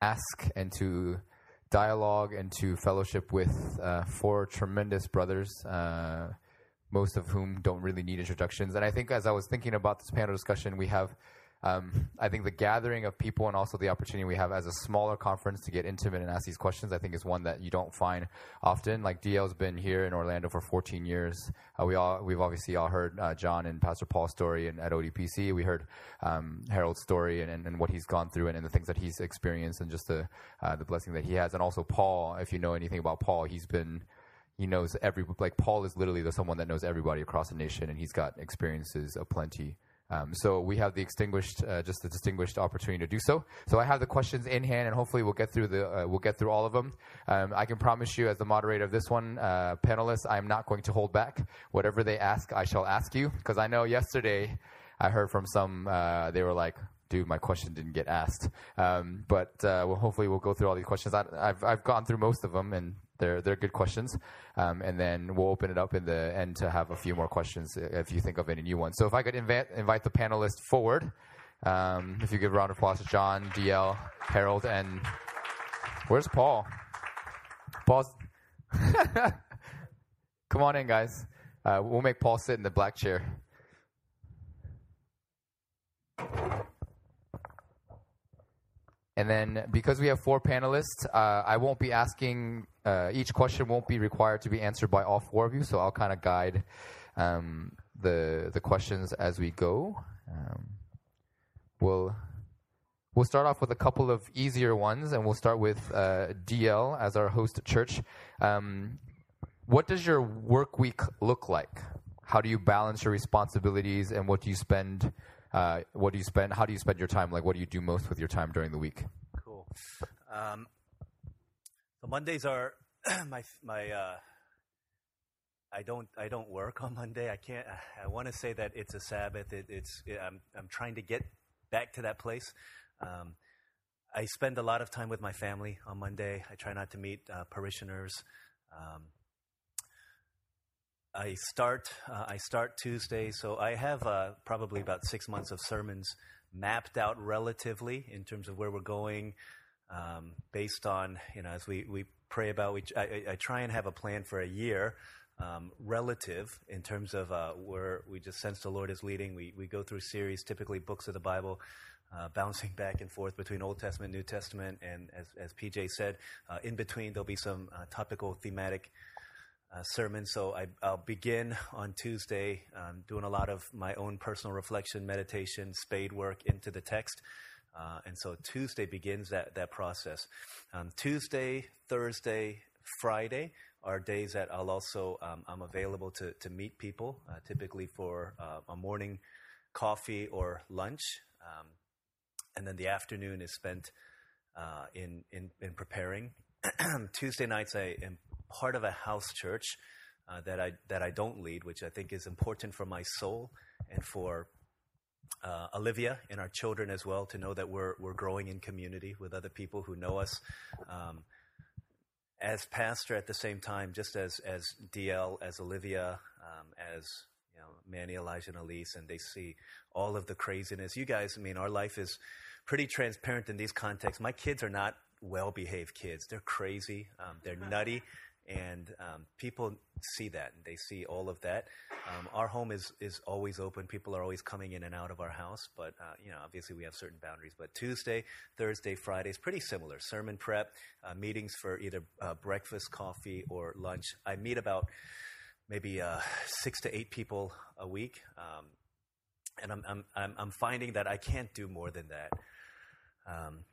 ask and to dialogue and to fellowship with uh, four tremendous brothers, uh, most of whom don't really need introductions. And I think as I was thinking about this panel discussion, we have um, I think the gathering of people and also the opportunity we have as a smaller conference to get intimate and ask these questions, I think is one that you don't find often. Like DL's been here in Orlando for 14 years. Uh, we all, we've obviously all heard uh, John and Pastor Paul's story and at ODPC. We heard um, Harold's story and, and, and, what he's gone through and, and, the things that he's experienced and just the, uh, the blessing that he has. And also Paul, if you know anything about Paul, he's been, he knows every, like Paul is literally the someone that knows everybody across the nation and he's got experiences of plenty. Um, so we have the extinguished, uh, just the distinguished opportunity to do so. So I have the questions in hand, and hopefully we'll get through the uh, we'll get through all of them. Um, I can promise you, as the moderator of this one, uh, panelists, I am not going to hold back. Whatever they ask, I shall ask you, because I know yesterday I heard from some uh, they were like, dude, my question didn't get asked. Um, but uh, well, hopefully we'll go through all these questions. I, have I've gone through most of them, and they're they're good questions. Um, and then we'll open it up in the end to have a few more questions if you think of any new ones. So if I could invite invite the panelists forward, um, if you give a round of applause to John, DL, Harold, and where's Paul? Paul's. Come on in, guys. Uh, we'll make Paul sit in the black chair. And then because we have four panelists, uh, I won't be asking, uh, each question won't be required to be answered by all four of you. So I'll kind of guide um, the, the questions as we go. Um, we'll, we'll start off with a couple of easier ones, and we'll start with uh, DL as our host church. Um, what does your work week look like? How do you balance your responsibilities, and what do you spend uh, what do you spend? How do you spend your time? Like, what do you do most with your time during the week? Cool. Um, so Mondays are my my. Uh, I don't I don't work on Monday. I can't. I want to say that it's a Sabbath. It, it's it, I'm I'm trying to get back to that place. Um, I spend a lot of time with my family on Monday. I try not to meet uh, parishioners. Um, I start uh, I start Tuesday, so I have uh, probably about six months of sermons mapped out relatively in terms of where we're going, um, based on you know as we, we pray about. We I, I try and have a plan for a year, um, relative in terms of uh, where we just sense the Lord is leading. We we go through series, typically books of the Bible. Uh, bouncing back and forth between Old Testament, New Testament, and as, as PJ said, uh, in between there'll be some uh, topical, thematic uh, sermon. So I, will begin on Tuesday um, doing a lot of my own personal reflection, meditation, spade work into the text. Uh, and so Tuesday begins that, that process. Um, Tuesday, Thursday, Friday are days that I'll also, um, I'm available to, to meet people, uh, typically for uh, a morning coffee or lunch. Um, and then the afternoon is spent uh, in, in, in preparing. Tuesday nights I am part of a house church uh, that I that I don't lead, which I think is important for my soul and for uh, Olivia and our children as well to know that we're we're growing in community with other people who know us. Um, as pastor, at the same time, just as as DL, as Olivia, um, as you know, Manny, Elijah, and Elise, and they see all of the craziness. You guys, I mean, our life is pretty transparent in these contexts. My kids are not well behaved kids. They're crazy. Um, they're nutty and um, people see that they see all of that. Um, our home is is always open. People are always coming in and out of our house, but uh, you know, obviously we have certain boundaries. But Tuesday, Thursday, Friday is pretty similar. Sermon prep, uh, meetings for either uh, breakfast, coffee, or lunch. I meet about maybe uh, six to eight people a week, um, and I'm, I'm I'm finding that I can't do more than that. Um,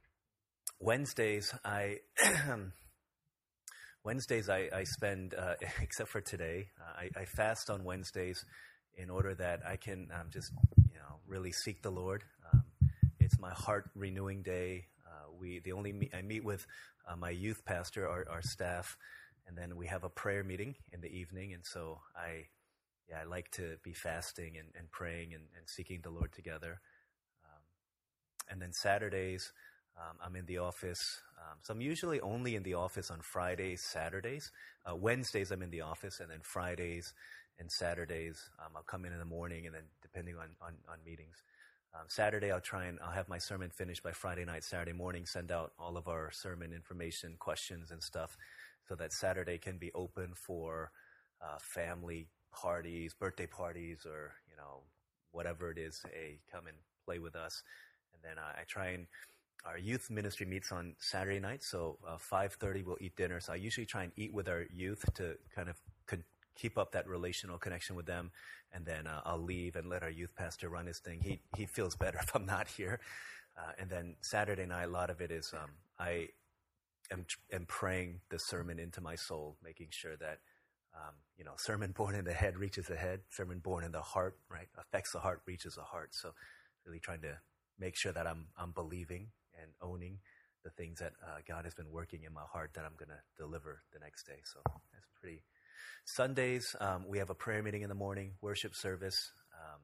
Wednesdays, I Wednesdays I, I spend, uh, except for today, uh, I, I, fast on Wednesdays in order that I can um, just, you know, really seek the Lord. Um, it's my heart renewing day. Uh, we the only meet, I meet with uh, my youth pastor, our, our, staff, and then we have a prayer meeting in the evening. And so I, yeah, I like to be fasting and, and praying and, and, seeking the Lord together. Um, and then Saturdays. Um, I'm in the office. Um, so I'm usually only in the office on Fridays, Saturdays. Uh, Wednesdays, I'm in the office, and then Fridays and Saturdays, um, I'll come in in the morning, and then depending on, on, on meetings. Um, Saturday, I'll try and I'll have my sermon finished by Friday night, Saturday morning. Send out all of our sermon information, questions, and stuff, so that Saturday can be open for uh, family parties, birthday parties, or you know whatever it is. Hey, come and play with us. And then I try and our youth ministry meets on Saturday night, so uh, five thirty we'll eat dinner. So I usually try and eat with our youth to kind of con- keep up that relational connection with them, and then uh, I'll leave and let our youth pastor run his thing. He he feels better if I'm not here. Uh, and then Saturday night, a lot of it is um, I am am praying the sermon into my soul, making sure that. Um, you know, sermon born in the head reaches the head. Sermon born in the heart, right, affects the heart, reaches the heart. So, really trying to make sure that I'm I'm believing and owning the things that uh, God has been working in my heart that I'm going to deliver the next day. So that's pretty. Sundays, um, we have a prayer meeting in the morning, worship service. Um,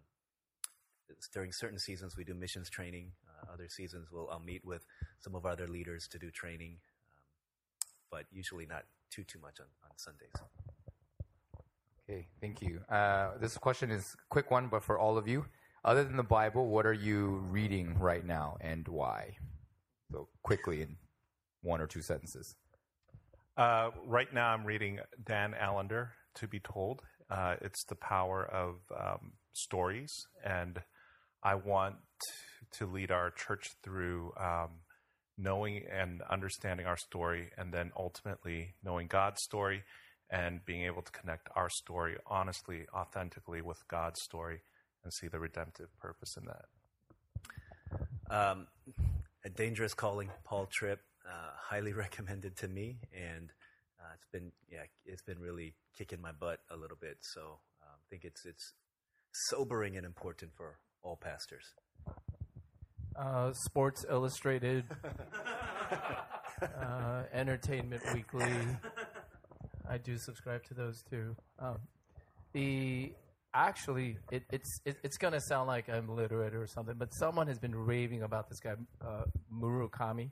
during certain seasons, we do missions training. Uh, other seasons, we'll I'll meet with some of our other leaders to do training, um, but usually not too too much on, on Sundays. Okay, thank you. Uh, this question is a quick one, but for all of you, other than the Bible, what are you reading right now and why? So quickly in one or two sentences. Uh, right now, I'm reading Dan Allender, To Be Told. Uh, it's the power of um, stories, and I want to lead our church through um, knowing and understanding our story, and then ultimately knowing God's story and being able to connect our story honestly, authentically with God's story and see the redemptive purpose in that. Um, a dangerous calling, Paul Tripp, uh, highly recommended to me, and uh, it's been yeah, it's been really kicking my butt a little bit. So um, I think it's it's sobering and important for all pastors. Uh, Sports Illustrated, uh, Entertainment Weekly. I do subscribe to those too. Um, the actually, it, it's it, it's gonna sound like I'm illiterate or something, but someone has been raving about this guy uh, Murakami.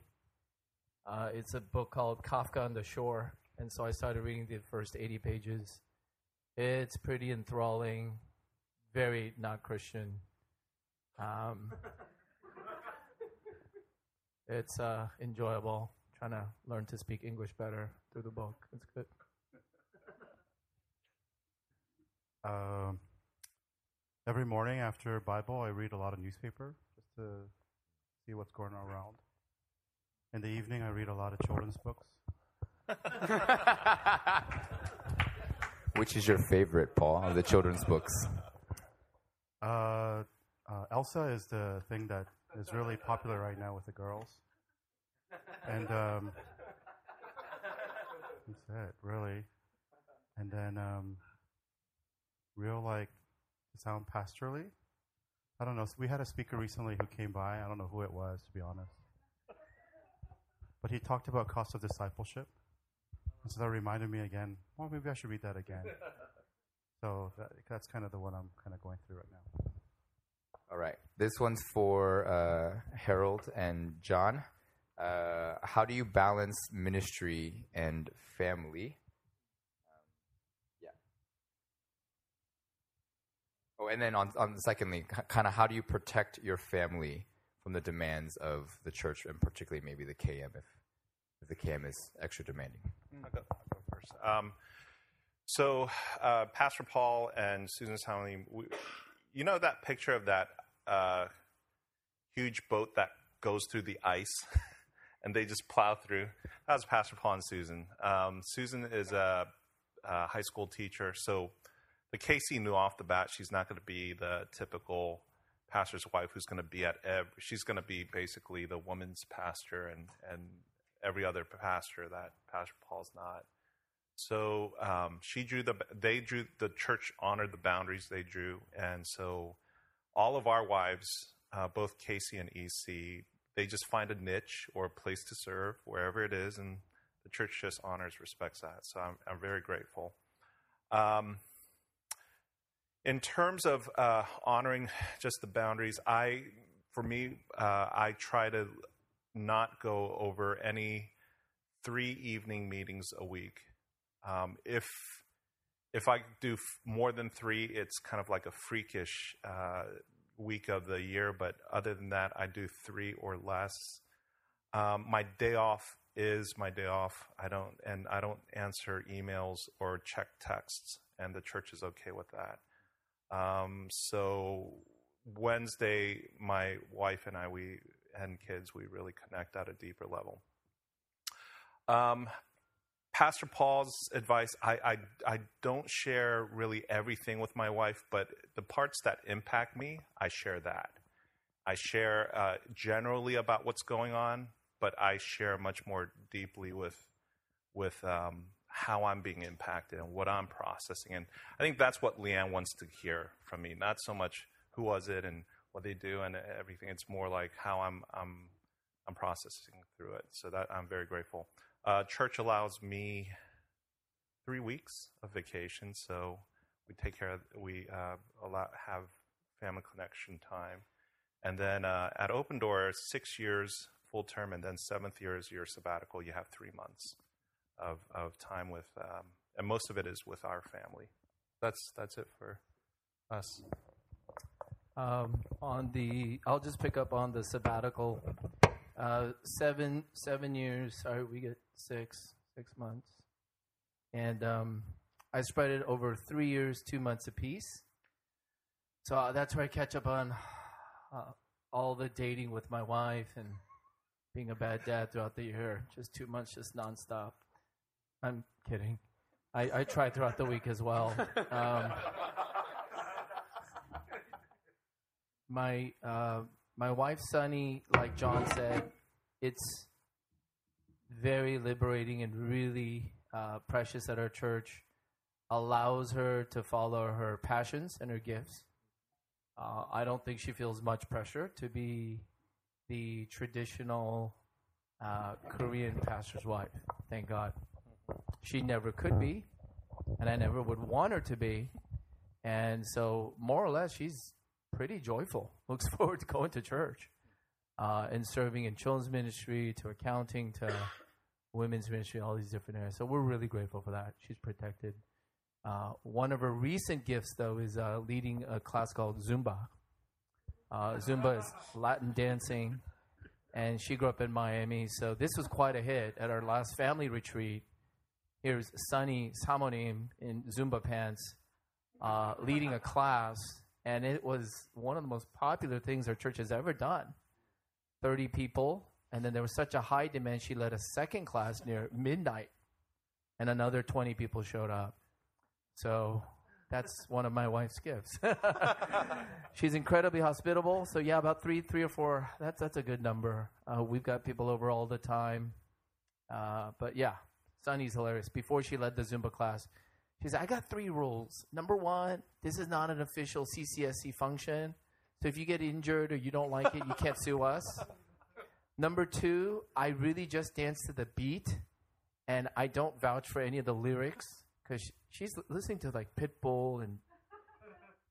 Uh, it's a book called Kafka on the Shore, and so I started reading the first 80 pages. It's pretty enthralling, very not Christian. Um, it's uh, enjoyable. Trying to learn to speak English better through the book. It's good. Um, every morning after Bible, I read a lot of newspaper just to see what's going on around. In the evening, I read a lot of children's books. Which is your favorite, Paul, of the children's books? Uh, uh, Elsa is the thing that is really popular right now with the girls. And um, that's it, really. And then um, real like sound pastorally. I don't know. We had a speaker recently who came by. I don't know who it was, to be honest. But he talked about cost of discipleship. And so that reminded me again, well, maybe I should read that again. So that, that's kind of the one I'm kind of going through right now. All right. This one's for uh, Harold and John. Uh, how do you balance ministry and family? Um, yeah. Oh, and then on, on secondly, kind of how do you protect your family from the demands of the church, and particularly maybe the KM if, if the KM is extra demanding? I'll go, I'll go first. Um, so, uh, Pastor Paul and Susan Townley, we, you know that picture of that uh, huge boat that goes through the ice and they just plow through? That was Pastor Paul and Susan. Um, Susan is a, a, high school teacher, so the KC knew off the bat she's not going to be the typical pastor's wife who's going to be at every, she's going to be basically the woman's pastor and, and every other pastor that Pastor Paul's not. So um, she drew the they drew the church honored the boundaries they drew, and so all of our wives, uh, both Casey and EC, they just find a niche or a place to serve wherever it is, and the church just honors respects that. So I'm, I'm very grateful. Um, in terms of uh, honoring just the boundaries, I for me uh, I try to not go over any three evening meetings a week. Um, if if I do f- more than three, it's kind of like a freakish uh, week of the year, but other than that, I do three or less. Um, my day off is my day off. I don't and I don't answer emails or check texts, and the church is okay with that. Um, so Wednesday, my wife and I, we and kids, we really connect at a deeper level. Um, Pastor Paul's advice, I, I, I don't share really everything with my wife, but the parts that impact me, I share that. I share uh, generally about what's going on, but I share much more deeply with with um, how I'm being impacted and what I'm processing. And I think that's what Leanne wants to hear from me. Not so much who was it and what they do and everything. It's more like how I'm I'm I'm processing through it. So that I'm very grateful. Uh, church allows me three weeks of vacation, so we take care of we uh, allow, have family connection time, and then uh, at Open Door, six years full term, and then seventh year is your sabbatical. You have three months of of time with, um, and most of it is with our family. That's that's it for us. Um, on the, I'll just pick up on the sabbatical. Uh, seven seven years. Sorry, we get six six months, and um, I spread it over three years, two months apiece. So uh, that's where I catch up on uh, all the dating with my wife and being a bad dad throughout the year. Just two months, just nonstop. I'm kidding. I, I try throughout the week as well. Um, my uh, my wife Sunny, like John said, it's very liberating and really uh, precious that our church. Allows her to follow her passions and her gifts. Uh, I don't think she feels much pressure to be the traditional uh, Korean pastor's wife. Thank God. She never could be, and I never would want her to be. And so, more or less, she's pretty joyful. Looks forward to going to church uh, and serving in children's ministry, to accounting, to women's ministry, all these different areas. So we're really grateful for that. She's protected. Uh, one of her recent gifts, though, is uh, leading a class called Zumba. Uh, Zumba is Latin dancing, and she grew up in Miami, so this was quite a hit at our last family retreat. Here's Sunny Samonim in Zumba pants, uh, leading a class and it was one of the most popular things our church has ever done. 30 people, and then there was such a high demand, she led a second class near midnight, and another 20 people showed up. So that's one of my wife's gifts. She's incredibly hospitable. So yeah, about three, three or four. That's that's a good number. Uh, we've got people over all the time. Uh, but yeah, Sunny's hilarious. Before she led the Zumba class, she said, I got three rules. Number one, this is not an official CCSC function. So if you get injured or you don't like it, you can't sue us. Number two, I really just dance to the beat and I don't vouch for any of the lyrics because she's listening to like Pitbull and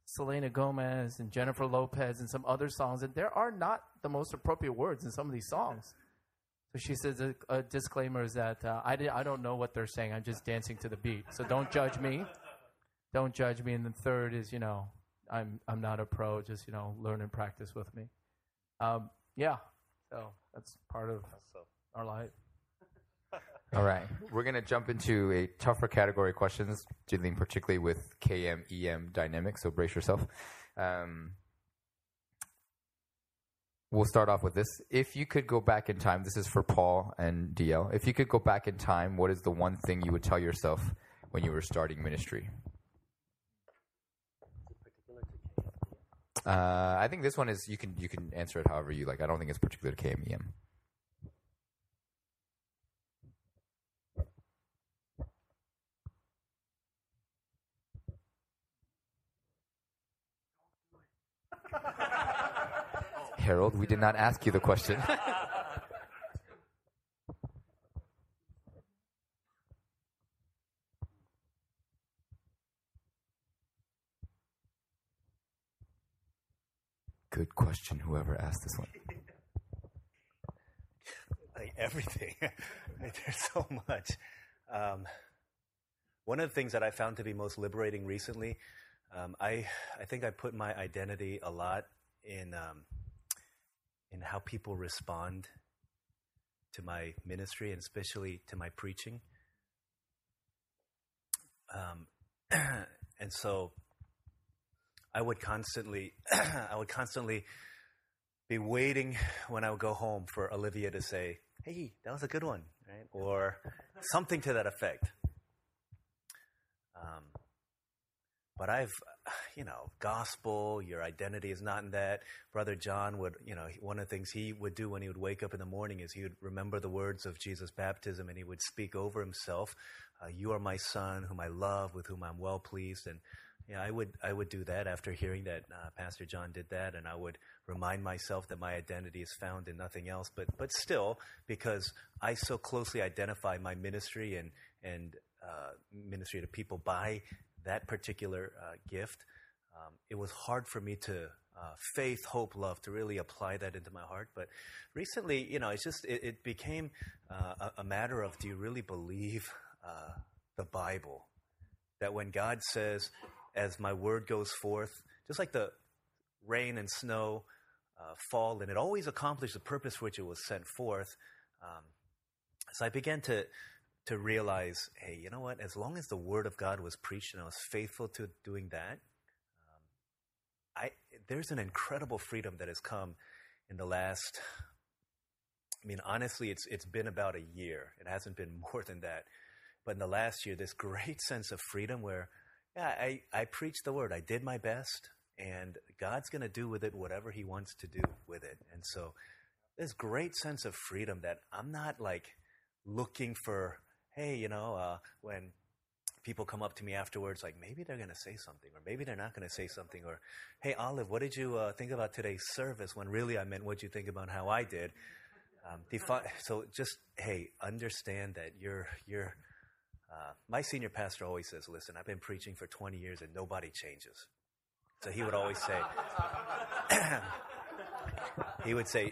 Selena Gomez and Jennifer Lopez and some other songs, and there are not the most appropriate words in some of these songs. So she says a, a disclaimer is that uh, I, I don't know what they're saying. I'm just dancing to the beat. So don't judge me. Don't judge me. And the third is, you know, I'm I'm not a pro. Just you know, learn and practice with me. Um, yeah. So that's part of our life. All right, we're gonna jump into a tougher category of questions, dealing particularly with KM EM dynamics. So brace yourself. Um, we'll start off with this. If you could go back in time, this is for Paul and DL. If you could go back in time, what is the one thing you would tell yourself when you were starting ministry? Uh, I think this one is you can you can answer it however you like. I don't think it's particular to KMEM. Harold, we did not ask you the question. Good question, whoever asked this one. Like everything. There's so much. Um, one of the things that I found to be most liberating recently, um, I, I think I put my identity a lot in um, in how people respond to my ministry and especially to my preaching. Um, and so I would constantly, I would constantly be waiting when I would go home for Olivia to say, "Hey, that was a good one," right, or something to that effect. Um, but I've, you know, gospel, your identity is not in that. Brother John would, you know, one of the things he would do when he would wake up in the morning is he would remember the words of Jesus' baptism and he would speak over himself, uh, You are my son, whom I love, with whom I'm well pleased. And yeah, I would, I would do that after hearing that uh, Pastor John did that, and I would remind myself that my identity is found in nothing else. But, but still, because I so closely identify my ministry and, and uh, ministry to people by that particular uh, gift, um, it was hard for me to uh, faith, hope, love to really apply that into my heart. But recently, you know, it's just it, it became uh, a, a, matter of do you really believe uh, the Bible? That when God says, "As my word goes forth," just like the rain and snow uh, fall, and it always accomplished the purpose which it was sent forth. Um, so I began to to realize, hey, you know what? As long as the word of God was preached and I was faithful to doing that, um, I there's an incredible freedom that has come in the last. I mean, honestly, it's it's been about a year. It hasn't been more than that, but in the last year, this great sense of freedom where, yeah, I I preached the word. I did my best, and God's going to do with it whatever He wants to do with it. And so, this great sense of freedom that I'm not like looking for hey, you know, uh, when people come up to me afterwards, like maybe they're going to say something, or maybe they're not going to say something, or hey, Olive, what did you uh, think about today's service? When really I meant what you think about how I did. Um, defi- so just hey, understand that you're you're. Uh, my senior pastor always says, "Listen, I've been preaching for 20 years and nobody changes." So he would always say, he would say,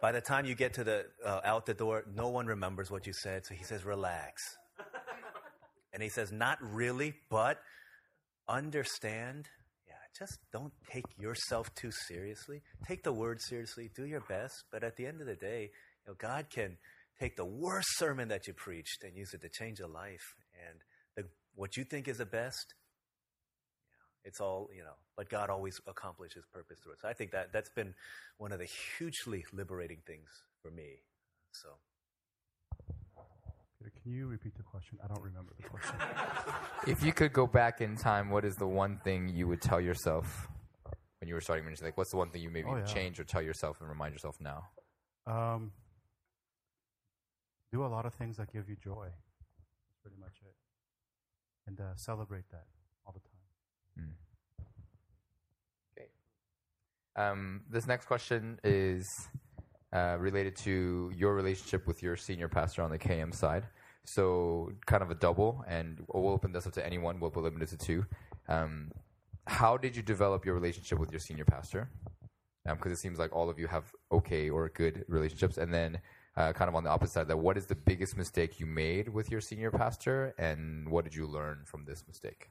by the time you get to the uh, out the door, no one remembers what you said. So he says, "Relax." and he says, "Not really, but understand." Yeah, just don't take yourself too seriously. Take the word seriously. Do your best, but at the end of the day, you know, God can take the worst sermon that you preached and use it to change a life. And the, what you think is the best, it's all, you know, but God always accomplishes purpose through it. So I think that that's been one of the hugely liberating things for me. So. Can you repeat the question? I don't remember the question. if you could go back in time, what is the one thing you would tell yourself when you were starting ministry? Like, what's the one thing you maybe oh, yeah. change or tell yourself and remind yourself now? Um, do a lot of things that give you joy. That's pretty much it. And uh, celebrate that all the time. Mm. Okay. Um, this next question is uh, related to your relationship with your senior pastor on the KM side. So, kind of a double, and we'll open this up to anyone. We'll limit it to two. Um, how did you develop your relationship with your senior pastor? Because um, it seems like all of you have okay or good relationships. And then, uh, kind of on the opposite side, that what is the biggest mistake you made with your senior pastor, and what did you learn from this mistake?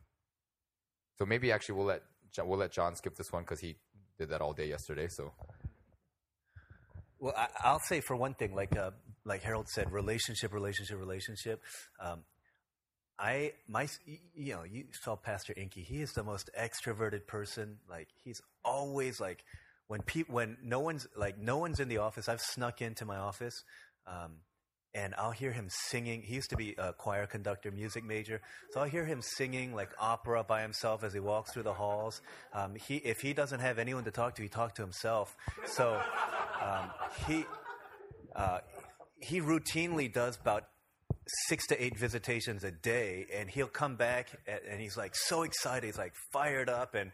So maybe actually we'll let we'll let John skip this one because he did that all day yesterday. So. Well, I, will say for one thing, like uh, like Harold said, relationship, relationship, relationship. Um, I my you know you saw Pastor Inky. He is the most extroverted person. Like he's always like when people when no one's like no one's in the office. I've snuck into my office. Um, and I'll hear him singing. He used to be a choir conductor, music major, so I'll hear him singing like opera by himself as he walks through the halls. Um, he, if he doesn't have anyone to talk to, he talks to himself. So um, he uh, he routinely does about six to eight visitations a day, and he'll come back and he's like so excited, he's like fired up, and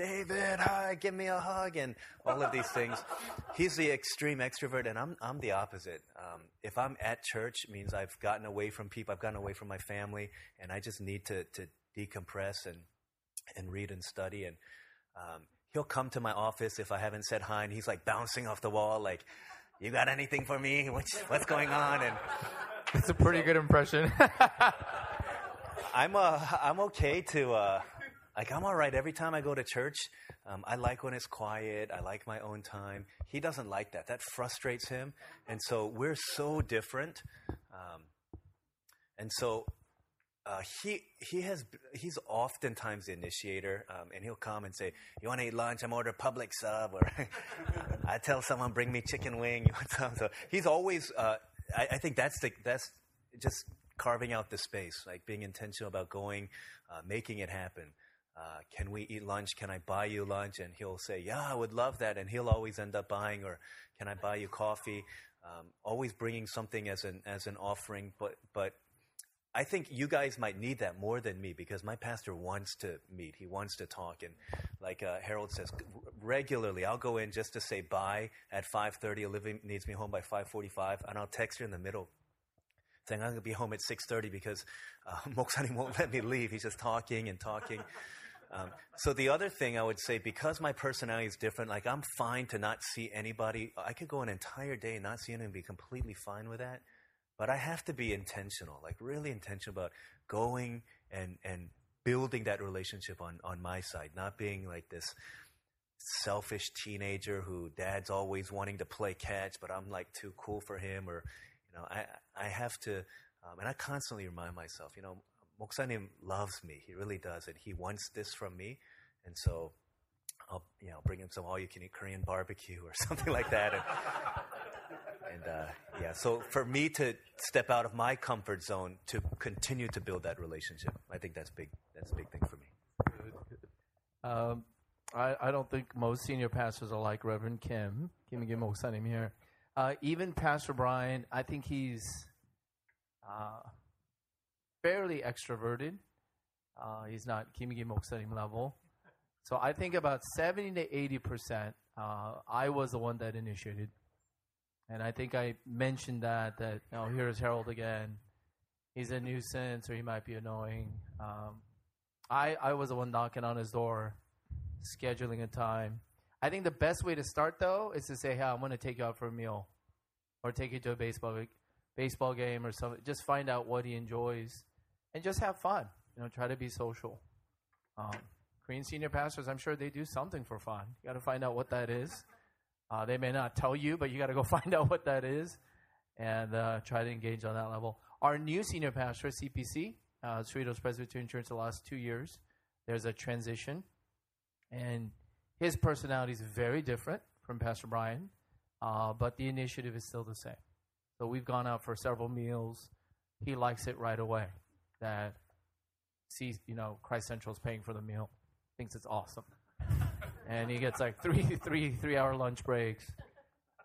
David, hi, give me a hug, and all of these things. He's the extreme extrovert, and I'm, I'm the opposite. Um, if I'm at church, it means I've gotten away from people, I've gotten away from my family, and I just need to, to decompress and, and read and study. And um, he'll come to my office if I haven't said hi, and he's like bouncing off the wall, like, you got anything for me? What's, what's going on? And it's a pretty so, good impression. I'm, uh, I'm okay to. Uh, Like I'm all right every time I go to church. Um, I like when it's quiet. I like my own time. He doesn't like that. That frustrates him, and so we're so different. Um, and so uh, he he has he's oftentimes the initiator, um, and he'll come and say, "You want to eat lunch? I'm order Publix sub," or I tell someone, "Bring me chicken wing." You want some? So he's always. Uh, I, I think that's the that's just carving out the space, like being intentional about going, uh, making it happen. Uh, can we eat lunch? Can I buy you lunch? And he'll say, Yeah, I would love that. And he'll always end up buying, or Can I buy you coffee? Um, always bringing something as an as an offering, but but I think you guys might need that more than me because my pastor wants to meet. He wants to talk, and like uh, Harold says, regularly I'll go in just to say bye at five thirty. Olivia needs me home by five forty-five, and I'll text her in the middle saying I'm going to be home at six thirty because uh, Moksanim won't let me leave. He's just talking and talking. Um, so the other thing I would say, because my personality is different, like I'm fine to not see anybody. I could go an entire day and not see anyone and be completely fine with that. But I have to be intentional, like really intentional about going and, and building that relationship on, on my side, not being like this selfish teenager who dad's always wanting to play catch, but I'm like too cool for him. Or, you know, I, I have to, um, and I constantly remind myself, you know, Moksanim loves me. He really does. And he wants this from me. And so I'll, you know, bring him some all you can eat Korean barbecue or something like that. And, and uh, yeah, so for me to step out of my comfort zone to continue to build that relationship, I think that's big. That's a big thing for me. Um, I, I don't think most senior pastors are like Reverend Kim. Kim Kim Moksanim here. Uh, even Pastor Brian, I think he's uh, fairly extroverted. Uh, he's not Kim Kim Moksanim level. So I think about 70 to 80 percent, uh, I was the one that initiated. And I think I mentioned that, that, oh, here's Harold again. He's a nuisance or he might be annoying. Um, I, I was the one knocking on his door, scheduling a time. I think the best way to start, though, is to say, hey, I'm going to take you out for a meal or take you to a baseball, baseball game or something. Just find out what he enjoys and just have fun. You know, try to be social. Um, Korean senior pastors, I'm sure they do something for fun. You got to find out what that is. Uh, they may not tell you, but you got to go find out what that is and uh, try to engage on that level. Our new senior pastor, CPC, uh, Cerritos Presbyterian Church, the last two years, there's a transition, and his personality is very different from Pastor Brian, uh, but the initiative is still the same. So we've gone out for several meals. He likes it right away. That sees, you know, Christ Central is paying for the meal, thinks it's awesome and he gets like three three three hour lunch breaks,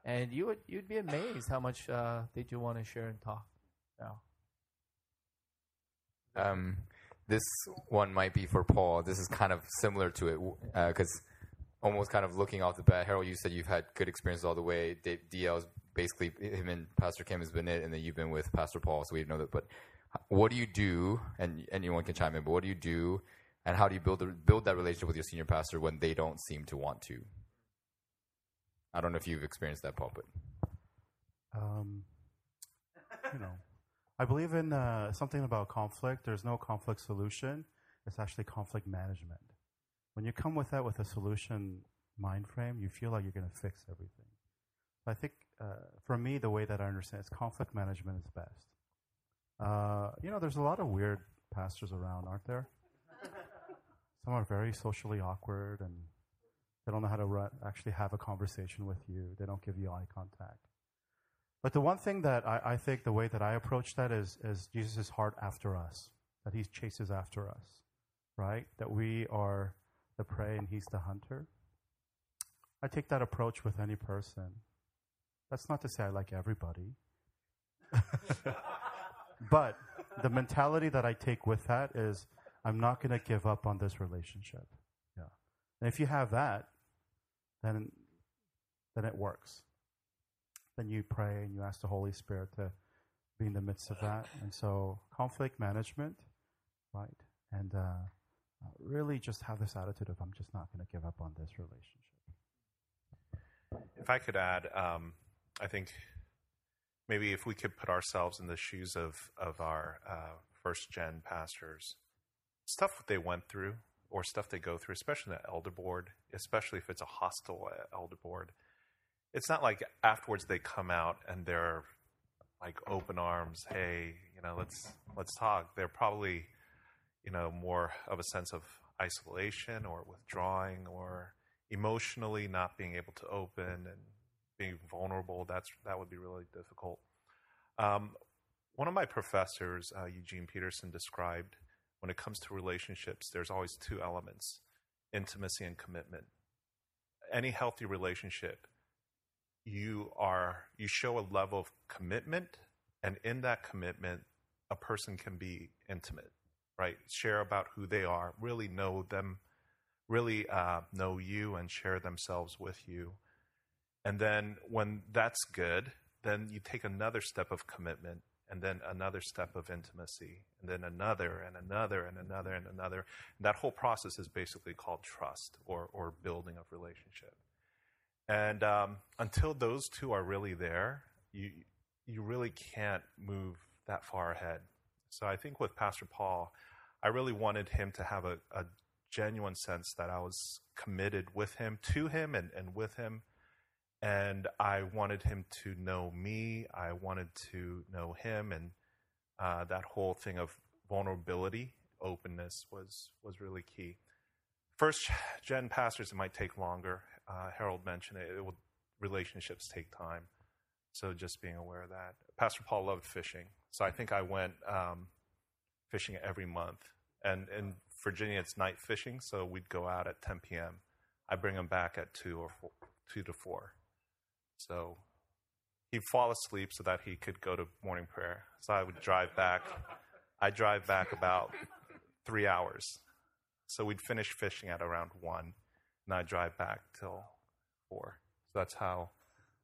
and you would you'd be amazed how much uh, they do want to share and talk. Yeah. Um, this one might be for Paul. This is kind of similar to it because uh, almost kind of looking off the bat. Harold, you said you've had good experiences all the way. Dave, DL's basically him and Pastor Kim has been it, and then you've been with Pastor Paul, so we know that. But what do you do? And anyone can chime in. But what do you do and how do you build build that relationship with your senior pastor when they don't seem to want to? I don't know if you've experienced that, Paul, but um, you know, I believe in uh, something about conflict. There's no conflict solution. It's actually conflict management. When you come with that with a solution mind frame, you feel like you're going to fix everything. I think uh, for me, the way that I understand it is conflict management is best. Uh, you know, there's a lot of weird pastors around, aren't there? Some are very socially awkward and they don't know how to re- actually have a conversation with you. They don't give you eye contact. But the one thing that I, I think the way that I approach that is, is Jesus' heart after us, that he chases after us, right? That we are the prey and he's the hunter. I take that approach with any person. That's not to say I like everybody. but the mentality that I take with that is I'm not going to give up on this relationship. Yeah. And if you have that, then then it works. Then you pray and you ask the Holy Spirit to be in the midst of that. And so conflict management, right? And uh, really just have this attitude of I'm just not going to give up on this relationship. If I could add, um, I think maybe if we could put ourselves in the shoes of of our uh, first gen pastors stuff that they went through or stuff they go through, especially the elder board, especially if it's a hostile uh, elder board. It's not like afterwards they come out and they're like open arms. Hey, you know, let's let's talk. They're probably, you know, more of a sense of isolation or withdrawing or emotionally not being able to open and being vulnerable. That's that would be really difficult. Um, one of my professors, uh, Eugene Peterson, described when it comes to relationships, there's always two elements intimacy and commitment. Any healthy relationship, you are you show a level of commitment, and in that commitment, a person can be intimate, right? Share about who they are, really know them, really uh, know you, and share themselves with you. And then when that's good, then you take another step of commitment and then another step of intimacy, and then another, and another, and another, and another. And that whole process is basically called trust or, or building of relationship. And um, until those two are really there, you, you really can't move that far ahead. So I think with Pastor Paul, I really wanted him to have a, a genuine sense that I was committed with him, to him, and, and with him and I wanted him to know me. I wanted to know him, and uh, that whole thing of vulnerability, openness was was really key. First gen pastors, it might take longer. Uh, Harold mentioned it. it would, relationships take time, so just being aware of that. Pastor Paul loved fishing, so I think I went um, fishing every month. And in Virginia, it's night fishing, so we'd go out at 10 p.m. I bring him back at two or four, two to four so he'd fall asleep so that he could go to morning prayer. So I would drive back. I drive back about three hours. So we'd finish fishing at around one, and I'd drive back till four. So that's how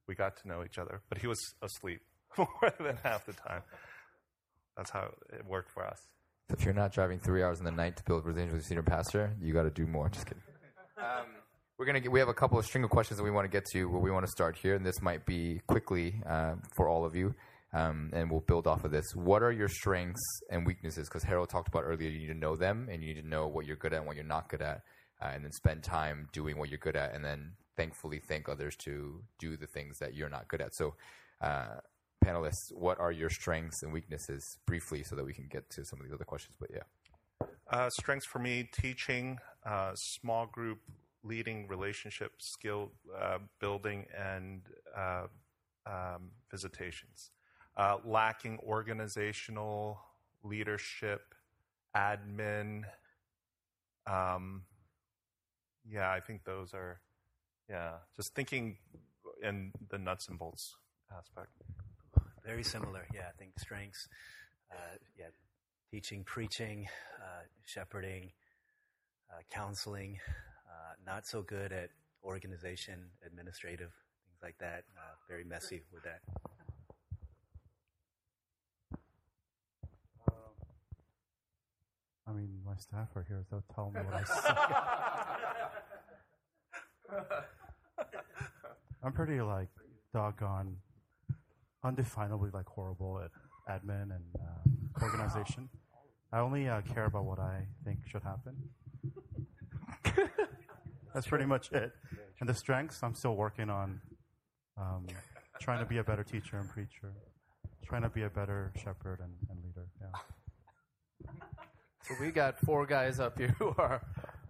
we got to know each other. But he was asleep more than half the time. That's how it worked for us. If you're not driving three hours in the night to build relationships with senior pastor, you got to do more. Just kidding. Um, we're gonna get, we have a couple of string of questions that we want to get to, but we want to start here, and this might be quickly uh, for all of you, um, and we'll build off of this. What are your strengths and weaknesses? Because Harold talked about earlier, you need to know them, and you need to know what you're good at and what you're not good at, uh, and then spend time doing what you're good at, and then thankfully thank others to do the things that you're not good at. So. Uh, panelists, what are your strengths and weaknesses briefly so that we can get to some of these other questions? But yeah. Uh, strengths for me teaching, uh, small group leading relationship skill uh, building and uh, um, visitations, uh, lacking organizational leadership, admin. Um, yeah, I think those are, yeah, just thinking in the nuts and bolts aspect. Very similar, yeah. I think strengths, uh, yeah, teaching, preaching, uh, shepherding, uh, not so good at organization, administrative, things like that. Uh, very messy with that. Uh, I mean, my staff are here. They'll tell me what I say. I'm pretty like doggone, undefinably like horrible at admin and uh, organization. I only uh, care about what I think should happen. That's pretty much it. And the strengths, I'm still working on um, trying to be a better teacher and preacher, trying to be a better shepherd and, and leader. Yeah. So we got four guys up here who are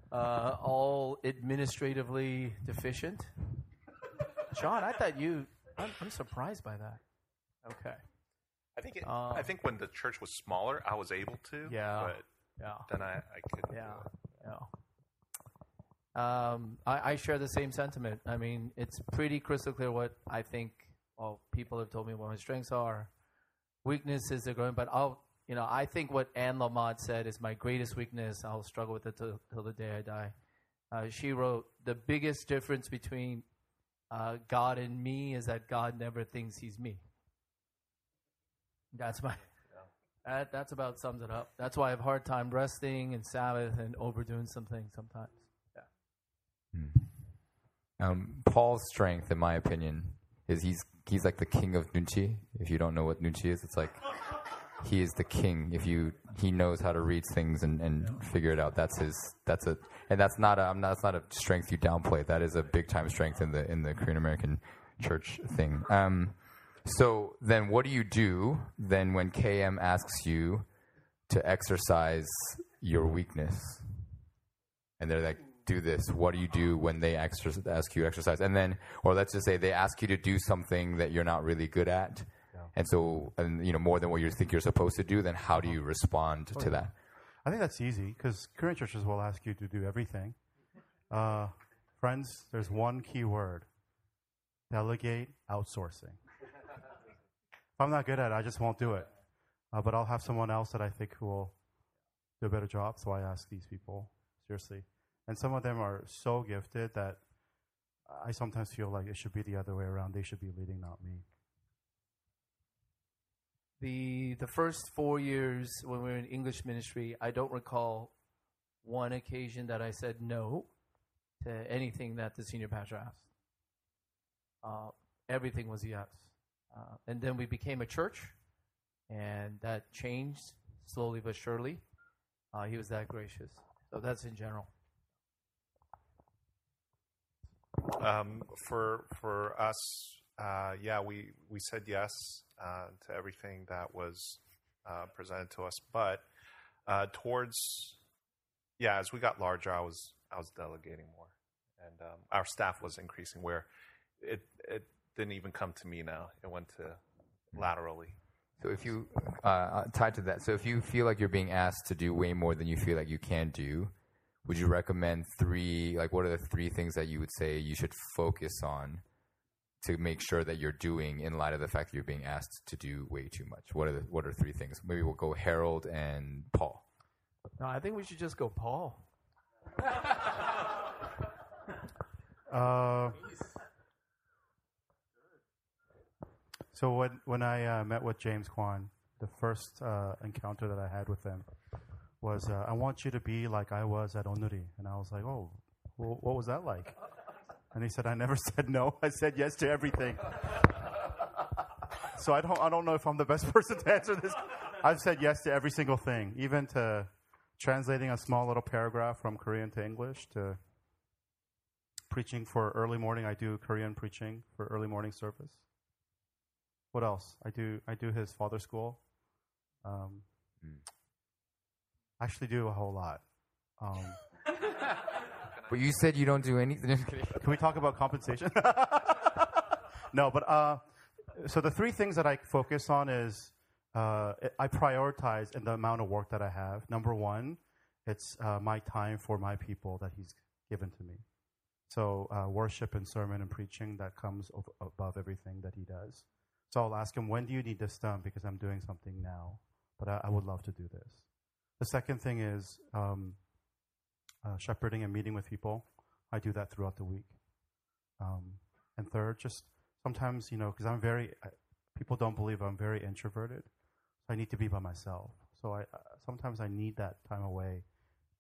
uh, all administratively deficient. John, I thought you. I'm, I'm surprised by that. Okay. I think. It, uh, I think when the church was smaller, I was able to. Yeah. But yeah. Then I, I couldn't. Yeah. Yeah. Um, I, I, share the same sentiment. I mean, it's pretty crystal clear what I think. Well, people have told me what my strengths are, weaknesses are going. But I'll, you know, I think what Anne Lamott said is my greatest weakness. I'll struggle with it till, till the day I die. Uh, she wrote, "The biggest difference between uh, God and me is that God never thinks He's me." That's my. That, that's about sums it up. That's why I have a hard time resting and Sabbath and overdoing some things sometimes. Hmm. Um, Paul's strength, in my opinion, is he's he's like the king of Nunchi. If you don't know what Nunchi is, it's like he is the king. If you he knows how to read things and, and figure it out. That's his. That's a and that's not a. I'm not, that's not a strength you downplay. That is a big time strength in the in the Korean American church thing. Um, so then, what do you do then when KM asks you to exercise your weakness? And they're like, "Do this." What do you do when they exer- ask you to exercise? And then, or let's just say they ask you to do something that you're not really good at, and so, and you know, more than what you think you're supposed to do. Then, how do you respond to that? I think that's easy because current churches will ask you to do everything. Uh, friends, there's one key word delegate outsourcing. if I'm not good at it, I just won't do it. Uh, but I'll have someone else that I think who will do a better job. So I ask these people, seriously. And some of them are so gifted that I sometimes feel like it should be the other way around. They should be leading, not me. The the first four years when we were in English ministry, I don't recall one occasion that I said no to anything that the senior pastor asked. Uh, everything was yes. Uh, and then we became a church, and that changed slowly but surely. Uh, he was that gracious. So that's in general. Um, for for us, uh, yeah, we we said yes uh, to everything that was uh, presented to us, but uh, towards yeah, as we got larger, I was I was delegating more, and um, our staff was increasing. Where it it didn't even come to me now; it went to laterally. So if you uh, tied to that, so if you feel like you're being asked to do way more than you feel like you can do, would you recommend three? Like, what are the three things that you would say you should focus on to make sure that you're doing in light of the fact that you're being asked to do way too much? What are the what are three things? Maybe we'll go Harold and Paul. No, I think we should just go Paul. Uh, so when when I uh, met with James Kwan, the first uh, encounter that I had with him was, uh, "I want you to be like I was at Onuri," and I was like, "Oh, well, what was that like?" And he said, "I never said no. I said yes to everything." so I don't I don't know if I'm the best person to answer this. I've said yes to every single thing, even to translating a small little paragraph from Korean to English to preaching for early morning. I do Korean preaching for early morning service. What else? I do I do his father school. Um, Actually, do a whole lot. Um, But you said you don't do anything. Can we talk about compensation? no, but uh, so the three things that I focus on is uh, I prioritize in the amount of work that I have. Number one, it's uh, my time for my people that He's given to me. So uh, worship and sermon and preaching that comes ov- above everything that He does. So I'll ask Him, when do you need this done? Because I'm doing something now, but I, I would love to do this. The second thing is um, uh, shepherding and meeting with people. I do that throughout the week. Um, and third, just sometimes, you know, because I'm very, I, people don't believe I'm very introverted. So I need to be by myself. So I uh, sometimes I need that time away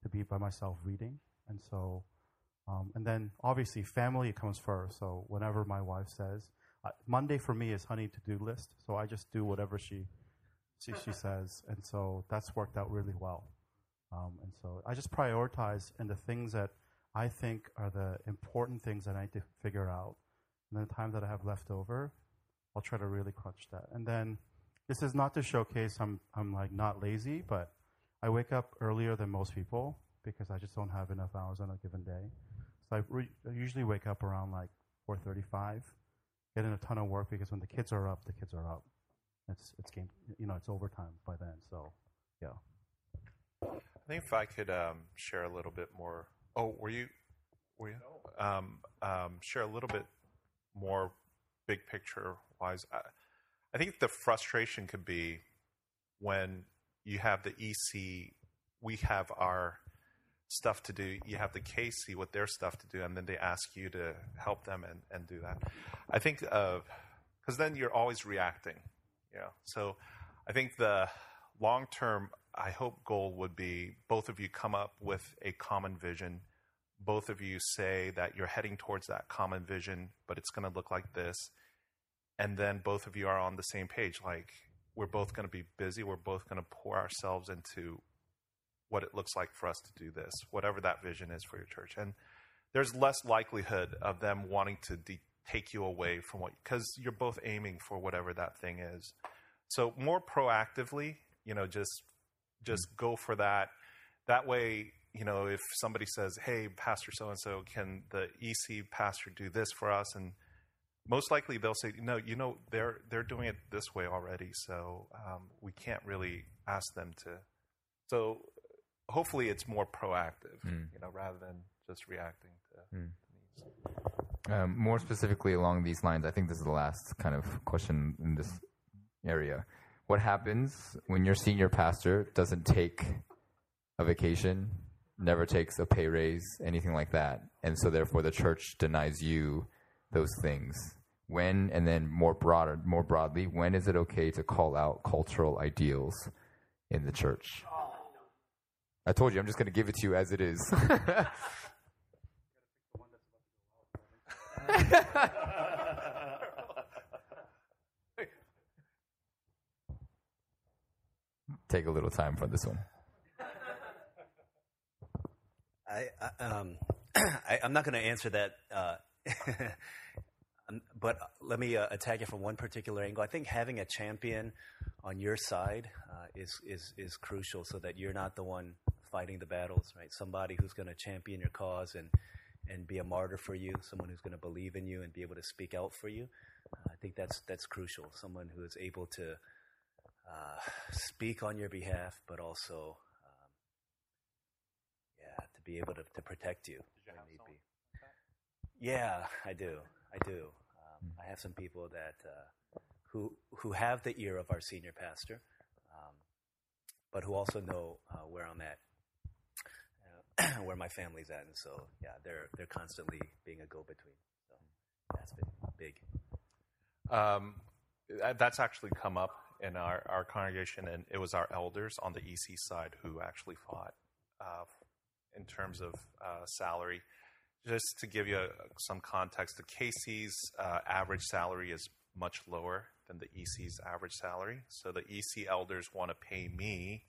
to be by myself reading. And so, um, and then obviously family comes first. So whenever my wife says, uh, Monday for me is honey to do list. So I just do whatever she, she, she says. And so that's worked out really well. Um, and so I just prioritize in the things that I think are the important things that I need to figure out. And then the time that I have left over, I'll try to really crunch that. And then this is not to showcase I'm, I'm like not lazy, but I wake up earlier than most people because I just don't have enough hours on a given day. So I, re- I usually wake up around like 4:35, get in a ton of work because when the kids are up, the kids are up. It's it's game, you know, it's overtime by then. So, yeah. I think if I could um, share a little bit more. Oh, were you? Were you? Um, um, share a little bit more, big picture wise. I, I think the frustration could be when you have the EC, we have our stuff to do. You have the KC with their stuff to do, and then they ask you to help them and, and do that. I think because then you're always reacting. Yeah. So I think the long term, I hope goal would be both of you come up with a common vision. Both of you say that you're heading towards that common vision, but it's going to look like this. And then both of you are on the same page. Like, we're both going to be busy. We're both going to pour ourselves into what it looks like for us to do this, whatever that vision is for your church. And there's less likelihood of them wanting to de- take you away from what, because you're both aiming for whatever that thing is. So more proactively, you know, just just go for that. That way, you know, if somebody says, "Hey, Pastor so and so, can the EC pastor do this for us?" and most likely they'll say, "No, you know, they're they're doing it this way already, so um, we can't really ask them to." So hopefully, it's more proactive, you know, rather than just reacting to, to needs. Um, more specifically along these lines, I think this is the last kind of question in this area. What happens when your senior pastor doesn't take a vacation, never takes a pay raise, anything like that, and so therefore the church denies you those things? When and then more broader, more broadly, when is it okay to call out cultural ideals in the church? I told you, I'm just going to give it to you as it is. Take a little time for this one. I, I, um, I, I'm not going to answer that, uh, um, but let me uh, attack it from one particular angle. I think having a champion on your side uh, is, is, is crucial so that you're not the one fighting the battles, right? Somebody who's going to champion your cause and, and be a martyr for you, someone who's going to believe in you and be able to speak out for you. Uh, I think that's, that's crucial. Someone who is able to uh, speak on your behalf, but also um, yeah, to be able to, to protect you when need be. Yeah, I do. I do. Um, I have some people that uh, who who have the ear of our senior pastor, um, but who also know uh, where I'm at, where my family's at, and so yeah, they're they're constantly being a go-between. So that's been big. Um, that's actually come up in our, our congregation, and it was our elders on the EC side who actually fought uh, in terms of uh, salary. Just to give you a, some context, the KC's uh, average salary is much lower than the EC's average salary. So the EC elders want to pay me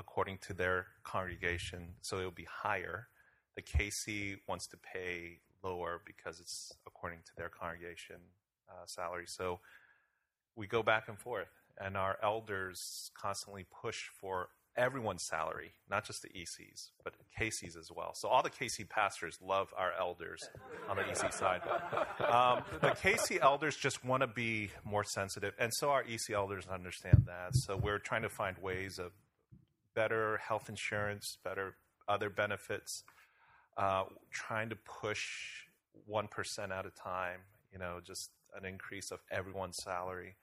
according to their congregation, so it'll be higher. The KC wants to pay lower because it's according to their congregation uh, salary. So we go back and forth, and our elders constantly push for everyone's salary, not just the ECs, but KCs as well. So all the KC pastors love our elders on the EC side. Um, the KC elders just want to be more sensitive, and so our EC elders understand that. So we're trying to find ways of better health insurance, better other benefits, uh, trying to push 1% at a time, you know, just an increase of everyone's salary.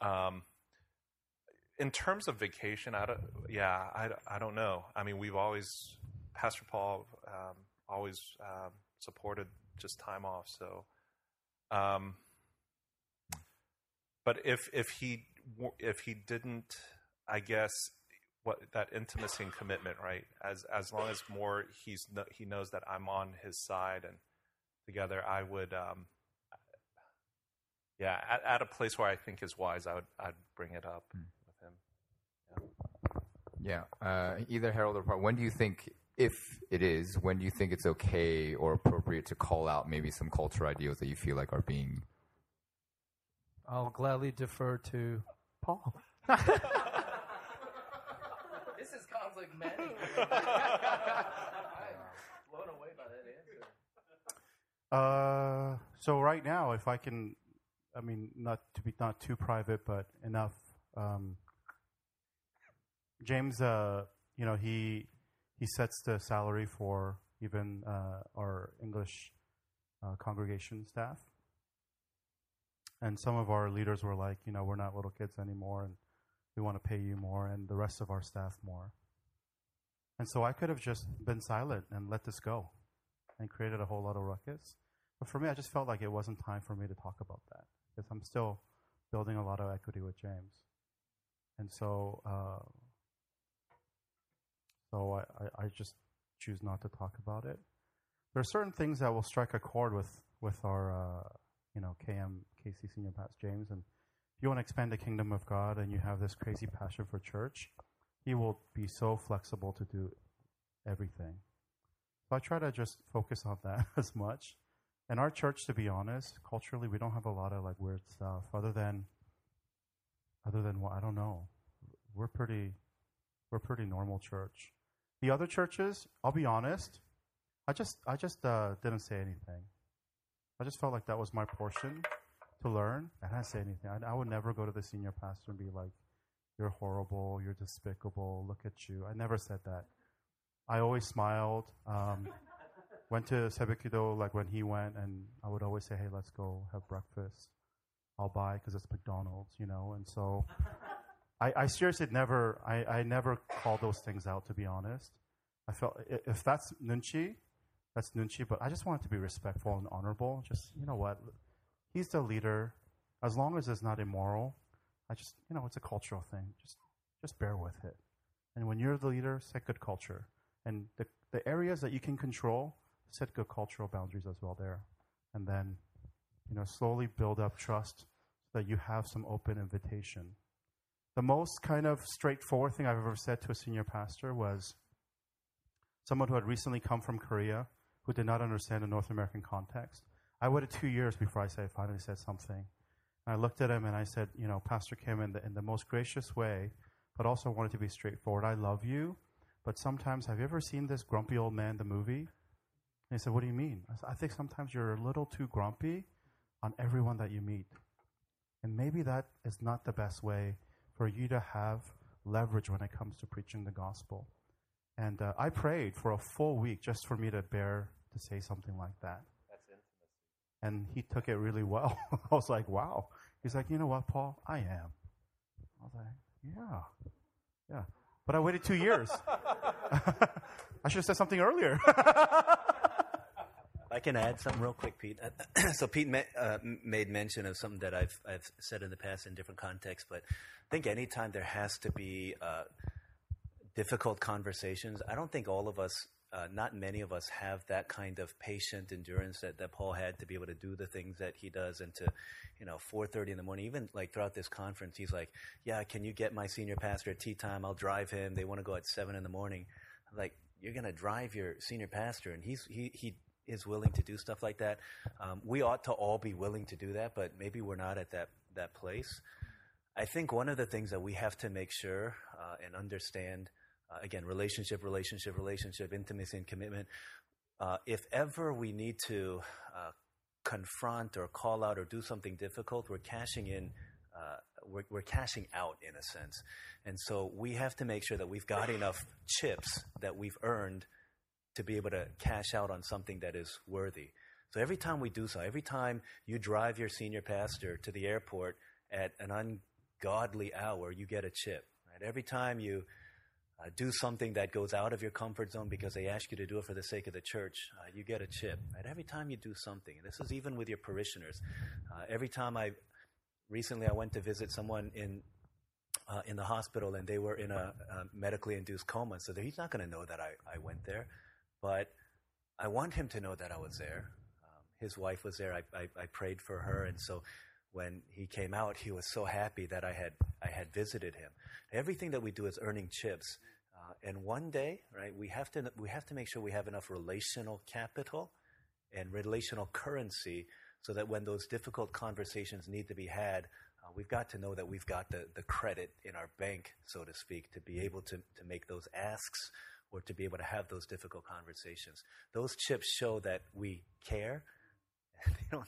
Um, in terms of vacation, I don't, yeah, I, I don't know. I mean, we've always, Pastor Paul um, always um, supported just time off. So, um, but if if he if he didn't, I guess what that intimacy and commitment, right? As as long as more he's he knows that I'm on his side and together, I would. Um, yeah, at, at a place where I think is wise, I would I'd bring it up with him. Yeah, uh, either Harold or Paul. When do you think, if it is, when do you think it's okay or appropriate to call out maybe some cultural ideals that you feel like are being? I'll gladly defer to Paul. this is conflict management. blown away by that answer. Uh, so right now, if I can, I mean, not to be not too private, but enough. Um, James, uh, you know, he he sets the salary for even uh, our English uh, congregation staff, and some of our leaders were like, you know, we're not little kids anymore, and we want to pay you more, and the rest of our staff more. And so I could have just been silent and let this go, and created a whole lot of ruckus. But for me, I just felt like it wasn't time for me to talk about that because I'm still building a lot of equity with James, and so uh, so I, I, just choose not to talk about it. There are certain things that will strike a chord with with our uh, you know KM KC Senior Pastor James, and if you want to expand the kingdom of God and you have this crazy passion for church, He will be so flexible to do everything. So I try to just focus on that as much. And our church, to be honest, culturally, we don't have a lot of like weird stuff other than, other than what I don't know. We're pretty, we're pretty normal church. The other churches, I'll be honest, I just, I just uh, didn't say anything. I just felt like that was my portion to learn. I didn't say anything. I, I would never go to the senior pastor and be like, "You're horrible. You're despicable. Look at you." I never said that. I always smiled. Um, went to Sebekido like when he went, and I would always say, "Hey, let's go have breakfast. I'll buy because it's McDonald's," you know. And so, I, I seriously never, I, I never called those things out. To be honest, I felt if that's nunchi, that's nunchi. But I just wanted to be respectful and honorable. Just you know what, he's the leader. As long as it's not immoral, I just you know it's a cultural thing. Just just bear with it. And when you're the leader, set good culture. And the the areas that you can control, set good cultural boundaries as well there. And then, you know, slowly build up trust so that you have some open invitation. The most kind of straightforward thing I've ever said to a senior pastor was someone who had recently come from Korea who did not understand the North American context. I waited two years before I said, finally said something. I looked at him and I said, you know, Pastor Kim, in the, in the most gracious way, but also wanted to be straightforward. I love you, but sometimes, have you ever seen this Grumpy Old Man, the movie? And he said, what do you mean? I said, I think sometimes you're a little too grumpy on everyone that you meet. And maybe that is not the best way for you to have leverage when it comes to preaching the gospel. And uh, I prayed for a full week just for me to bear to say something like that. And he took it really well. I was like, wow. He's like, you know what, Paul? I am. I was like, yeah. Yeah. But I waited two years. I should have said something earlier. I can add something real quick, Pete. so Pete ma- uh, made mention of something that I've I've said in the past in different contexts, but I think anytime there has to be uh, difficult conversations, I don't think all of us, uh, not many of us, have that kind of patient endurance that, that Paul had to be able to do the things that he does, and to, you know, four thirty in the morning, even like throughout this conference, he's like, "Yeah, can you get my senior pastor at tea time? I'll drive him. They want to go at seven in the morning." I'm like, you're gonna drive your senior pastor, and he's he he is willing to do stuff like that. Um, we ought to all be willing to do that, but maybe we're not at that that place. I think one of the things that we have to make sure uh, and understand, uh, again, relationship, relationship, relationship, intimacy, and commitment. Uh, if ever we need to uh, confront or call out or do something difficult, we're cashing in. Uh, we're, we're cashing out in a sense, and so we have to make sure that we've got enough chips that we've earned to be able to cash out on something that is worthy. So every time we do so, every time you drive your senior pastor to the airport at an ungodly hour, you get a chip. Right? Every time you uh, do something that goes out of your comfort zone because they ask you to do it for the sake of the church, uh, you get a chip. Right? Every time you do something, this is even with your parishioners. Uh, every time I, recently I went to visit someone in uh, in the hospital and they were in a, a medically induced coma, so he's not going to know that I, I went there but I want him to know that I was there. Um, his wife was there. I, I, I, prayed for her, and so when he came out, he was so happy that I had I had visited him. Everything that we do is earning chips, uh, and one day, right, we have to we have to make sure we have enough relational capital and relational currency, so that when those difficult conversations need to be had, uh, we've got to know that we've got the, the credit in our bank, so to speak, to be able to, to make those asks or to be able to have those difficult conversations. Those chips show that we care. they don't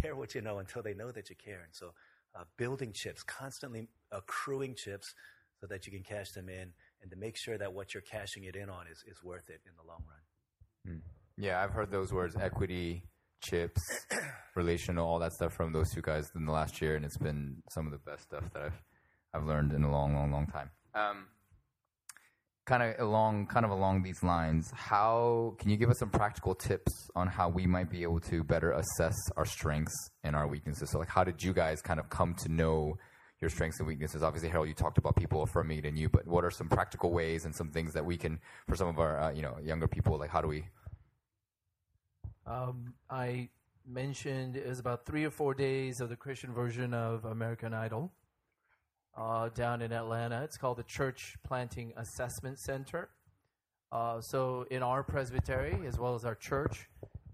care what you know until they know that you care. And so, uh, building chips, constantly accruing chips so that you can cash them in and to make sure that what you're cashing it in on is, is worth it in the long run. Mm. Yeah, I've heard those words equity, chips, relational, all that stuff from those two guys in the last year, and it's been some of the best stuff that I've I've learned in a long, long, long time. Um, kind of along kind of along these lines how can you give us some practical tips on how we might be able to better assess our strengths and our weaknesses? So like how did you guys kind of come to know your strengths and weaknesses? Obviously harold you talked about people affirming it in you but what are some practical ways and some things that we can for some of our uh, you know younger people like how do we? Um, I mentioned it was about three or four days of the Christian version of American Idol uh, down in Atlanta. It's called the Church Planting Assessment Center. Uh, so, in our presbytery, as well as our church,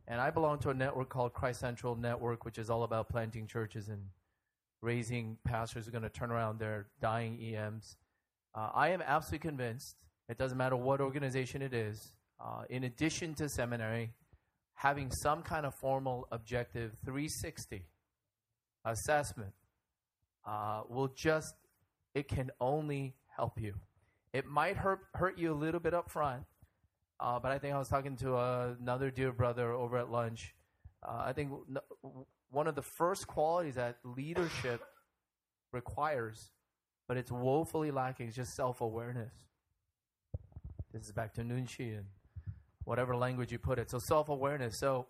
and I belong to a network called Christ Central Network, which is all about planting churches and raising pastors who are going to turn around their dying EMs. Uh, I am absolutely convinced, it doesn't matter what organization it is, uh, in addition to seminary, having some kind of formal objective 360 assessment uh, will just, it can only help you. It might hurt, hurt you a little bit up front, uh, but I think I was talking to uh, another dear brother over at lunch. Uh, I think one of the first qualities that leadership requires, but it's woefully lacking, is just self awareness. This is back to Nunchi and whatever language you put it. So self awareness. So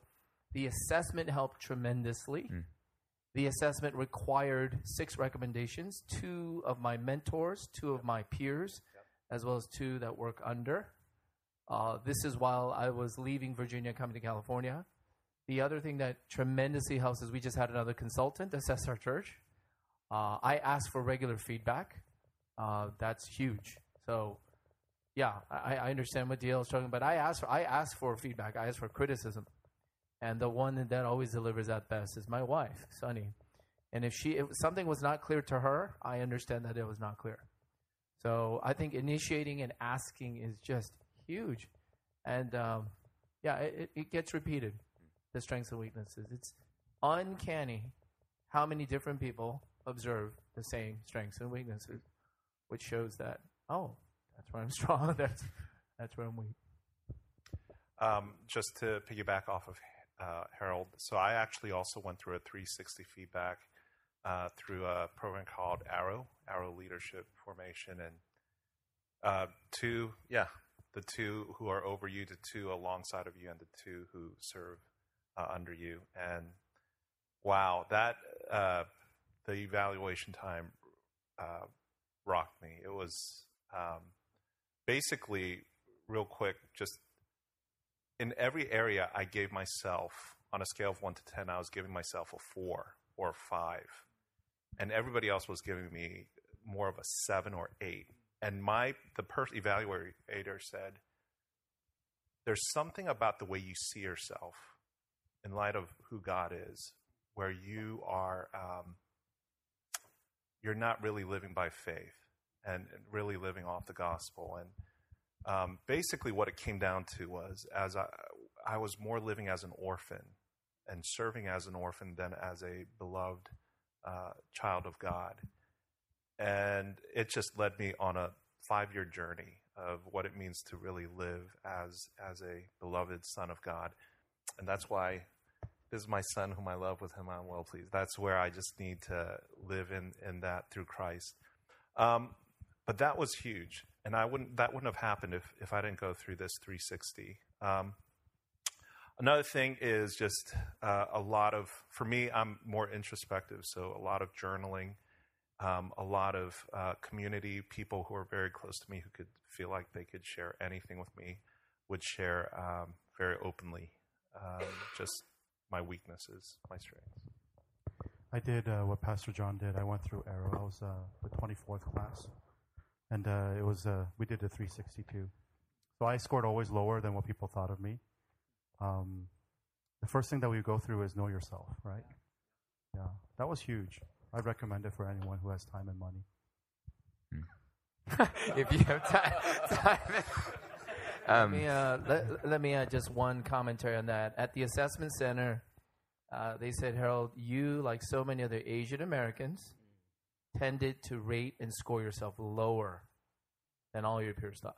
the assessment helped tremendously. Mm. The assessment required six recommendations two of my mentors, two of my peers, as well as two that work under. Uh, this is while I was leaving Virginia, coming to California. The other thing that tremendously helps is we just had another consultant assess our church. Uh, I ask for regular feedback. Uh, that's huge. So, yeah, I, I understand what DL is talking, but I ask for I ask for feedback. I ask for criticism, and the one that always delivers that best is my wife, Sunny. And if she if something was not clear to her, I understand that it was not clear. So I think initiating and asking is just huge, and um, yeah, it, it gets repeated. The strengths and weaknesses. It's uncanny how many different people observe the same strengths and weaknesses, which shows that oh, that's where I'm strong. that's that's where I'm weak. Um, just to piggyback off of uh, Harold, so I actually also went through a 360 feedback uh, through a program called Arrow, Arrow Leadership Formation, and uh, two, yeah, the two who are over you, the two alongside of you, and the two who serve uh, under you. And wow, that uh, the evaluation time rocked me. It was um, basically real quick, just in every area, I gave myself on a scale of one to ten. I was giving myself a four or a five, and everybody else was giving me more of a seven or eight. And my the per- evaluator said, "There's something about the way you see yourself in light of who God is, where you are um, you're not really living by faith and really living off the gospel. And um, basically, what it came down to was as I, I was more living as an orphan and serving as an orphan than as a beloved uh, child of God. And it just led me on a five year journey of what it means to really live as as a beloved son of God. And that's why this is my son whom I love, with him I'm well pleased. That's where I just need to live in, in that through Christ. Um, but that was huge. And I wouldn't that wouldn't have happened if, if I didn't go through this 360. Um, another thing is just uh, a lot of for me i'm more introspective so a lot of journaling um, a lot of uh, community people who are very close to me who could feel like they could share anything with me would share um, very openly um, just my weaknesses my strengths I did uh, what Pastor John did. I went through Arrow. I was uh, the 24th class, and uh, it was uh, we did a 362. So I scored always lower than what people thought of me. Um, the first thing that we go through is know yourself, right? Yeah, that was huge. I recommend it for anyone who has time and money. if you have time. time. Um, Let me, uh, let, let me add just one commentary on that. At the assessment center, uh, they said, Harold, you, like so many other Asian Americans, tended to rate and score yourself lower than all your peers thought.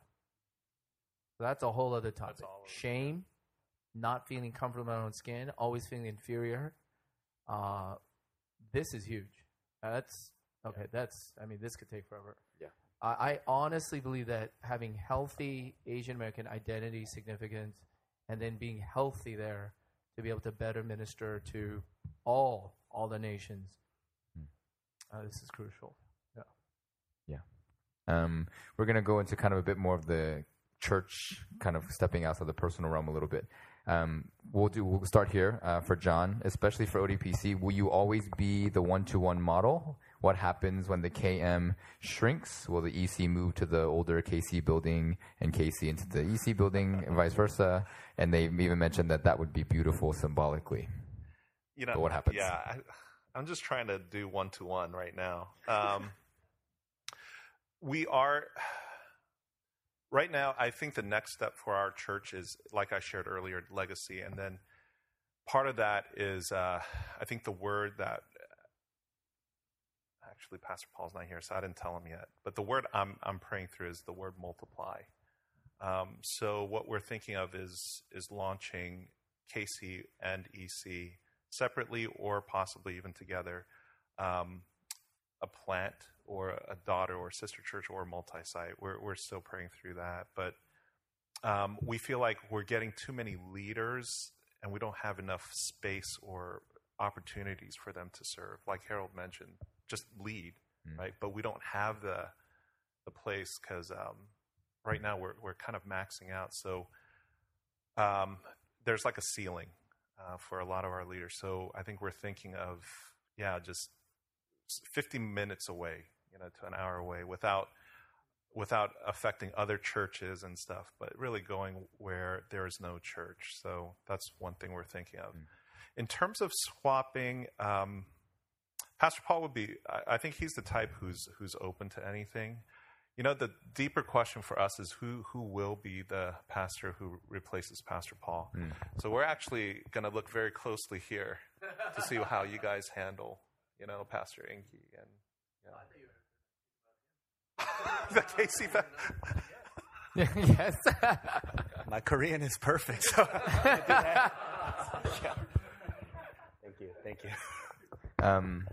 So that's a whole other topic. all of it, Shame, not feeling comfortable in my own skin, always feeling inferior. Uh, this is huge. That's okay. That's I mean, this could take forever. Yeah. I, I honestly believe that having healthy Asian American identity, significance, and then being healthy there to be able to better minister to all all the nations. Uh, this is crucial. Yeah. Um, we're going to go into kind of a bit more of the church, kind of stepping outside the personal realm a little bit. Um, we'll do. We'll start here uh, for John, especially for ODPC. Will you always be the one-to-one model? What happens when the KM shrinks? Will the EC move to the older KC building and KC into the EC building, and vice versa? And they even mentioned that that would be beautiful symbolically. You know But what happens? Yeah, I, I'm just trying to do one to one right now. Um, we are right now. I think the next step for our church is, like I shared earlier, legacy, and then part of that is, uh, I think the word that actually Pastor Paul's not here, so I didn't tell him yet. But the word I'm I'm praying through is the word multiply. Um, so what we're thinking of is is launching KC and EC separately or possibly even together, um, a plant or a daughter or sister church or multi-site. We're we're still praying through that, but um, we feel like we're getting too many leaders and we don't have enough space or opportunities for them to serve. Like Harold mentioned, just lead, right? But we don't have the the place because um, right now we're we're kind of maxing out. So um, there's like a ceiling uh, for a lot of our leaders. So I think we're thinking of yeah, just 50 minutes away, you know, to an hour away without without affecting other churches and stuff, but really going where there is no church. So that's one thing we're thinking of. In terms of swapping, um, Pastor Paul would be. I, I think he's the type who's who's open to anything. You know, the deeper question for us is who who will be the pastor who replaces Pastor Paul. So we're actually going to look very closely here to see how you guys handle, you know, Pastor Inky and. Yeah. the Casey. fa- yes. My Korean is perfect. So Yeah. Thank you. Thank you. Um,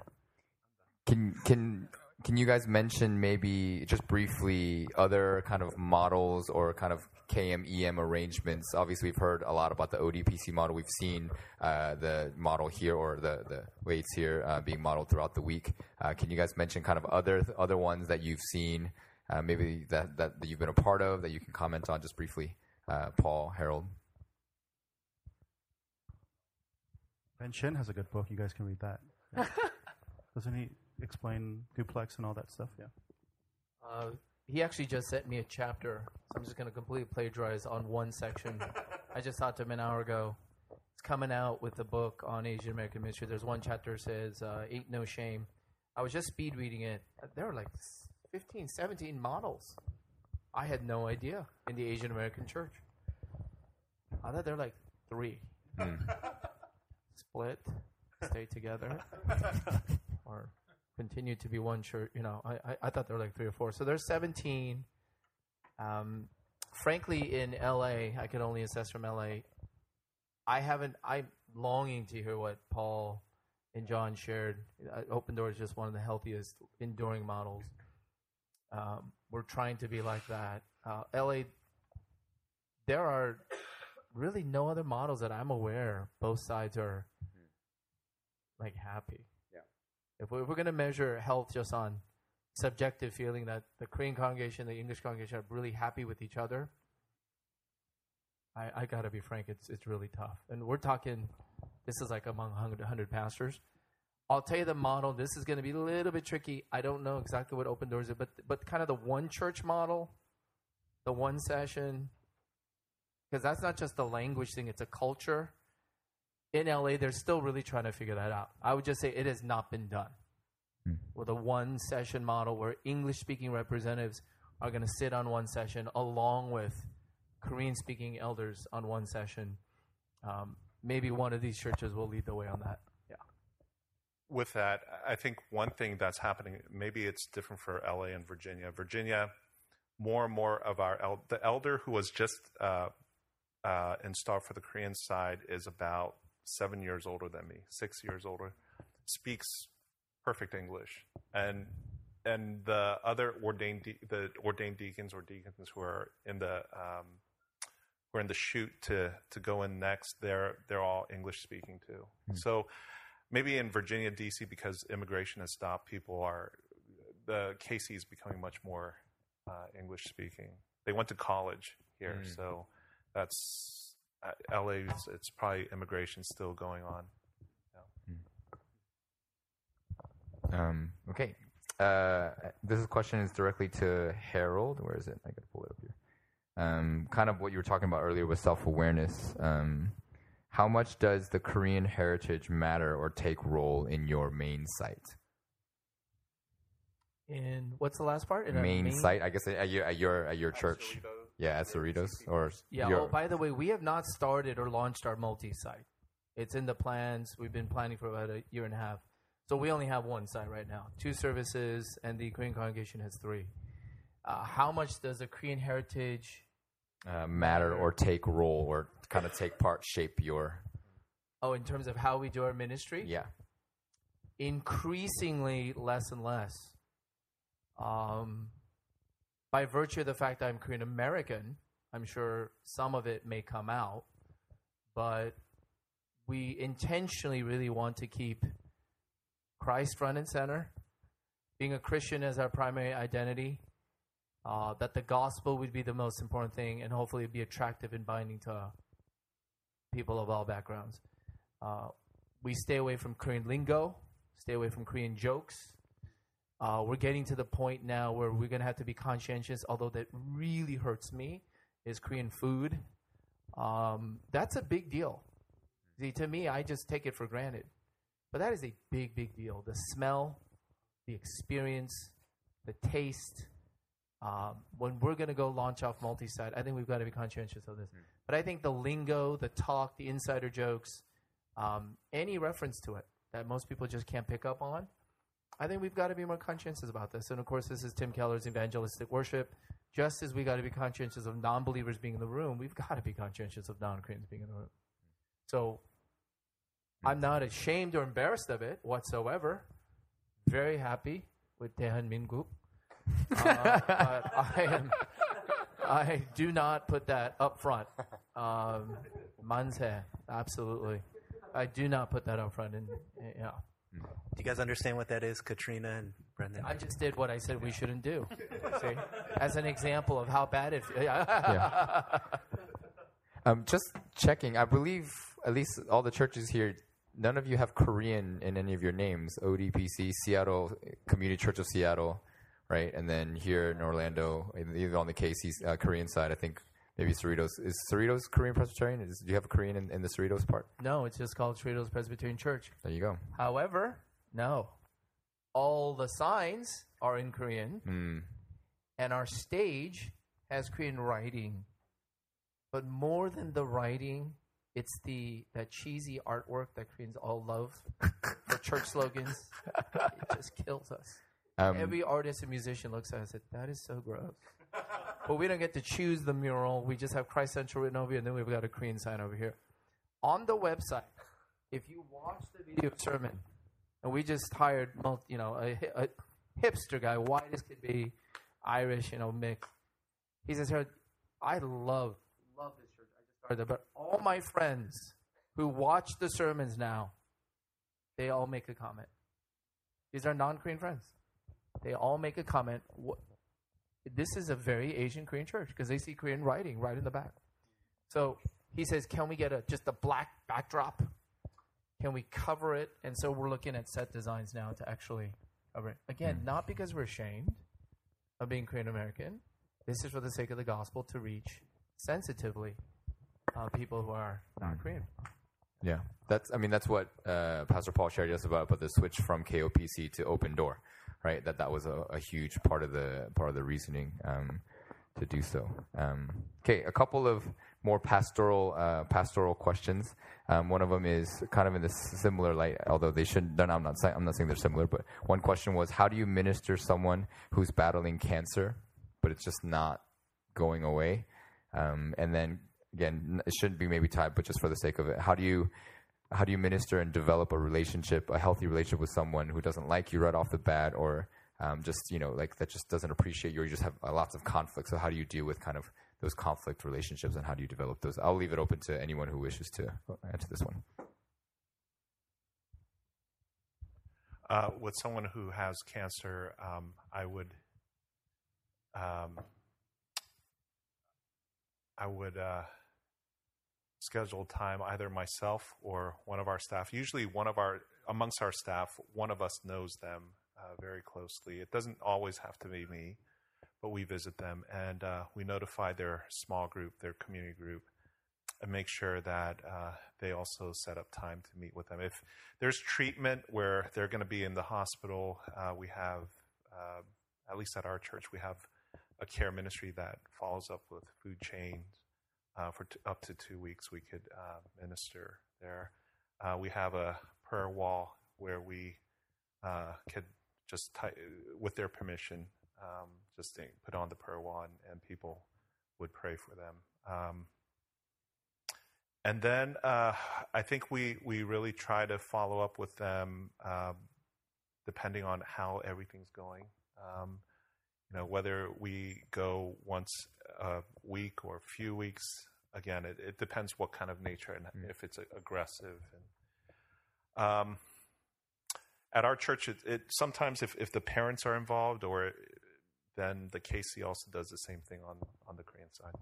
can can can you guys mention maybe just briefly other kind of models or kind of KMEM arrangements? Obviously, we've heard a lot about the ODPC model. We've seen uh, the model here or the the weights here uh, being modeled throughout the week. Uh, can you guys mention kind of other other ones that you've seen, uh, maybe that, that that you've been a part of that you can comment on just briefly? Uh, Paul, Harold. Ben Shin has a good book. You guys can read that. Doesn't he explain duplex and all that stuff? Yeah. Uh, he actually just sent me a chapter. So I'm just going to completely plagiarize on one section. I just talked to him an hour ago. It's coming out with the book on Asian American ministry. There's one chapter that says uh, "Ain't No Shame." I was just speed reading it. There were like 15, 17 models. I had no idea in the Asian American church. I thought there were like three. Split, stay together, or continue to be one church. You know, I, I, I thought there were like three or four. So there's 17. Um, frankly, in LA, I can only assess from LA. I haven't. I'm longing to hear what Paul and John shared. Uh, Open Door is just one of the healthiest enduring models. Um, we're trying to be like that. Uh, LA, there are really no other models that I'm aware. Both sides are like happy. If we're, if we're going to measure health just on subjective feeling that the Korean congregation, and the English congregation are really happy with each other, I, I got to be frank, it's it's really tough. And we're talking, this is like among 100, 100 pastors. I'll tell you the model. This is going to be a little bit tricky. I don't know exactly what open doors is, but but kind of the one church model, the one session, because that's not just a language thing; it's a culture. In LA, they're still really trying to figure that out. I would just say it has not been done with a one session model where English speaking representatives are going to sit on one session along with Korean speaking elders on one session. Um, maybe one of these churches will lead the way on that. Yeah. with that, I think one thing that's happening, maybe it's different for LA and Virginia. Virginia, more and more of our el- the elder who was just uh, uh, installed for the Korean side is about seven years older than me, six years older, speaks perfect English, and and the other ordained de- the ordained deacons or deacons who are in the um, who are in the shoot to to go in next, they're they're all English speaking too. So maybe in Virginia, DC, because immigration has stopped, people are the KC is becoming much more uh, English speaking. They went to college here, so that's LA, it's, it's probably immigration still going on. Um, okay. Uh, this question is directly to Harold. Where is it? I gotta pull it up here. Um, kind of what you were talking about earlier with self awareness. Um, how much does the Korean heritage matter or take role in your main site? In what's the last part? In our Main, site, I guess at your at your, at your church. Yeah, at Cerritos or Yeah. your- Oh, by the way, we have not started or launched our multi-site. It's in the plans. We've been planning for about a year and a half. So we only have one site right now, two services, and the Korean congregation has three. Uh, how much does the Korean heritage? uh, matter or take role or kind of take part, shape your Oh, in terms of how we do our ministry, yeah. increasingly less and less. Um, by virtue of the fact that I'm Korean American, I'm sure some of it may come out, but we intentionally really want to keep Christ front and center, being a Christian as our primary identity, uh, that the gospel would be the most important thing, and hopefully be attractive and binding to people of all backgrounds. Uh, we stay away from Korean lingo, stay away from Korean jokes. Uh, we're getting to the point now where we're going to have to be conscientious, although that really hurts me, is Korean food. Um, that's a big deal. See, to me, I just take it for granted. But that is a big, big deal. The smell, the experience, the taste. Um, when we're going to go launch off multi site, I think we've got to be conscientious of this. But I think the lingo, the talk, the insider jokes, um, any reference to it that most people just can't pick up on, I think we've got to be more conscientious about this. And of course, this is Tim Keller's evangelistic worship. Just as we got to be conscientious of non believers being in the room, we've got to be conscientious of non Koreans being in the room. So I'm not ashamed or embarrassed of it whatsoever. Very happy with Daehan Minguk. Uh, I, am, I do not put that up front. Um, absolutely. I do not put that up front. And yeah. Do you guys understand what that is, Katrina and Brendan? I just did what I said we shouldn't do. See, as an example of how bad it. Yeah. Yeah. Um, just checking. I believe at least all the churches here. None of you have Korean in any of your names. ODPC, Seattle Community Church of Seattle, right? And then here in Orlando, even on the KC uh, Korean side, I think maybe Cerritos is Cerritos Korean Presbyterian. Is, do you have a Korean in, in the Cerritos part? No, it's just called Cerritos Presbyterian Church. There you go. However, no, all the signs are in Korean, Mm. and our stage has Korean writing. But more than the writing, it's the that cheesy artwork that Koreans all love for church slogans. it just kills us. Um, Every artist and musician looks at us and says, that is so gross. but we don't get to choose the mural. We just have Christ Central written over here, and then we've got a Korean sign over here. On the website, if you watch the video sermon, and we just hired, you know, a, a hipster guy, white as could be, Irish, you know, mixed. He says, I love, love this church. I just started there, but all my friends who watch the sermons now, they all make a comment. These are non-Korean friends. They all make a comment. This is a very Asian Korean church because they see Korean writing right in the back. So he says, "Can we get a just a black backdrop? Can we cover it?" And so we're looking at set designs now to actually cover it. Again, not because we're ashamed of being Korean American. This is for the sake of the gospel to reach sensitively uh, people who are not Korean. Yeah, that's. I mean, that's what uh, Pastor Paul shared just about, about the switch from KOPC to Open Door, right? That that was a, a huge part of the part of the reasoning um, to do so. Um, okay, a couple of more pastoral uh, pastoral questions. Um, one of them is kind of in this similar light, although they shouldn't. They're not, I'm not saying I'm not saying they're similar, but one question was, how do you minister someone who's battling cancer, but it's just not going away? Um, and then again, it shouldn't be maybe tied, but just for the sake of it, how do you how do you minister and develop a relationship, a healthy relationship with someone who doesn't like you right off the bat, or um, just you know like that just doesn't appreciate you, or you just have uh, lots of conflict. So how do you deal with kind of those conflict relationships, and how do you develop those? I'll leave it open to anyone who wishes to answer this one. Uh, with someone who has cancer, um, I would, um, I would uh, scheduled time, either myself or one of our staff. Usually, one of our amongst our staff, one of us knows them uh, very closely. It doesn't always have to be me, but we visit them and uh, we notify their small group, their community group, and make sure that uh, they also set up time to meet with them. If there's treatment where they're going to be in the hospital, uh, we have, uh, at least at our church, we have a care ministry that follows up with food chains. Uh, for t- up to two weeks, we could uh, minister there. Uh, we have a prayer wall where we could just, with their permission, um, just think, put on the prayer wall and, and, people would pray for them. Um, and then uh, I think we, we really try to follow up with them um, depending on how everything's going. Um, you know, whether we go once a week or a few weeks, again, it, it depends what kind of nature and mm-hmm. if it's aggressive. And, um, at our church, it, it, sometimes if, if the parents are involved, or then the KC also does the same thing on on the Korean side.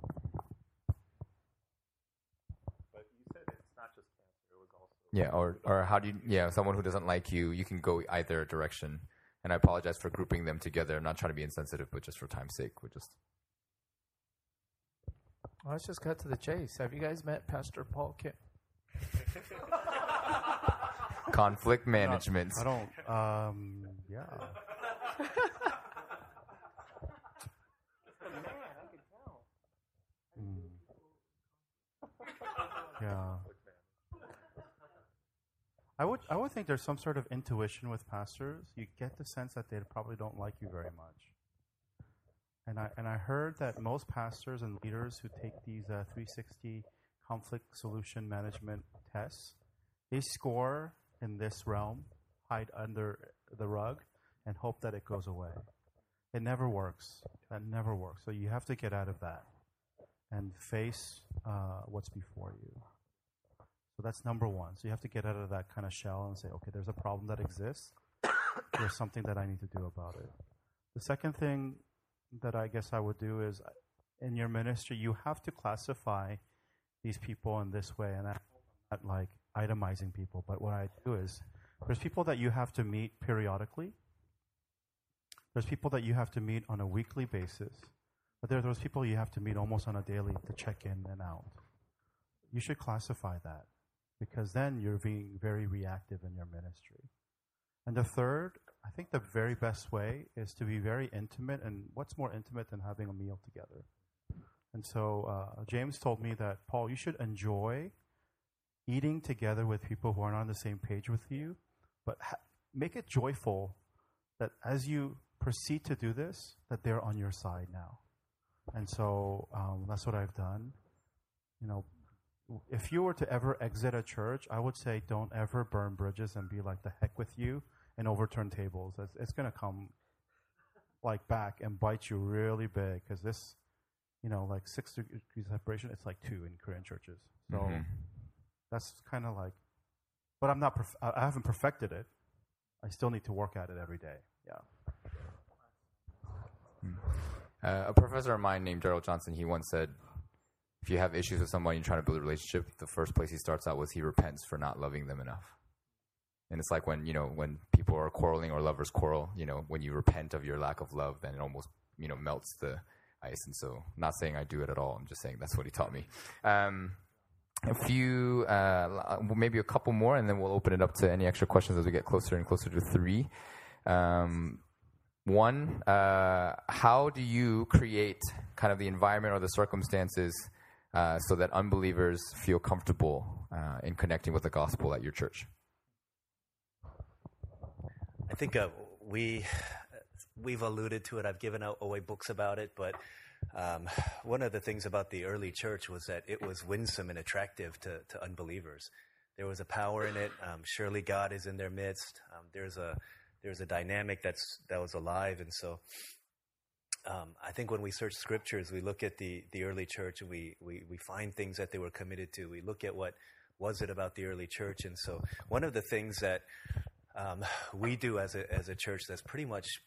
But you said it's not just cancer; it was also yeah, or or how do you yeah someone who doesn't like you, you can go either direction. And I apologize for grouping them together. I'm not trying to be insensitive, but just for time's sake, we just. let's just cut to the chase. Have you guys met Pastor Paul Kim? Conflict management. I don't. Um, yeah. Mm. Yeah. I would I would think there's some sort of intuition with pastors. You get the sense that they probably don't like you very much. And I and I heard that most pastors and leaders who take these uh, 360 conflict solution management tests, they score in this realm, hide under the rug, and hope that it goes away. It never works. That never works. So you have to get out of that and face uh, what's before you. So that's number one. So you have to get out of that kind of shell and say, okay, there's a problem that exists. there's something that I need to do about it. The second thing that I guess I would do is in your ministry, you have to classify these people in this way. And I'm not like itemizing people, but what I do is there's people that you have to meet periodically. There's people that you have to meet on a weekly basis. But there are those people you have to meet almost on a daily to check in and out. You should classify that because then you're being very reactive in your ministry. And the third, I think the very best way is to be very intimate. And what's more intimate than having a meal together? And so uh, James told me that, Paul, you should enjoy eating together with people who are not on the same page with you, but ha- make it joyful that as you proceed to do this, that they're on your side now. And so um, that's what I've done. You know, if you were to ever exit a church, I would say don't ever burn bridges and be like the heck with you and overturn tables. It's, it's going to come like back and bite you really big because this, you know, like six degrees separation, it's like two in Korean churches. So mm-hmm. that's kind of like, but I'm not, perf- I haven't perfected it. I still need to work at it every day. Yeah. Hmm. Uh, a professor of mine named Gerald Johnson, he once said, if you have issues with someone you're trying to build a relationship, the first place he starts out with he repents for not loving them enough. And it's like when you know when people are quarreling or lovers quarrel, you know, when you repent of your lack of love, then it almost you know melts the ice. And so, not saying I do it at all. I'm just saying that's what he taught me. Um, a few, uh, maybe a couple more, and then we'll open it up to any extra questions as we get closer and closer to three. Um, one, uh, how do you create kind of the environment or the circumstances uh, so that unbelievers feel comfortable uh, in connecting with the gospel at your church? I think uh, we we've alluded to it. I've given out away books about it, but um, one of the things about the early church was that it was winsome and attractive to, to unbelievers. There was a power in it. Um, surely God is in their midst. Um, there's a there's a dynamic that's that was alive, and so um, I think when we search scriptures, we look at the, the early church and we, we, we find things that they were committed to. We look at what was it about the early church. And so one of the things that um, we do as a, as a church that's pretty much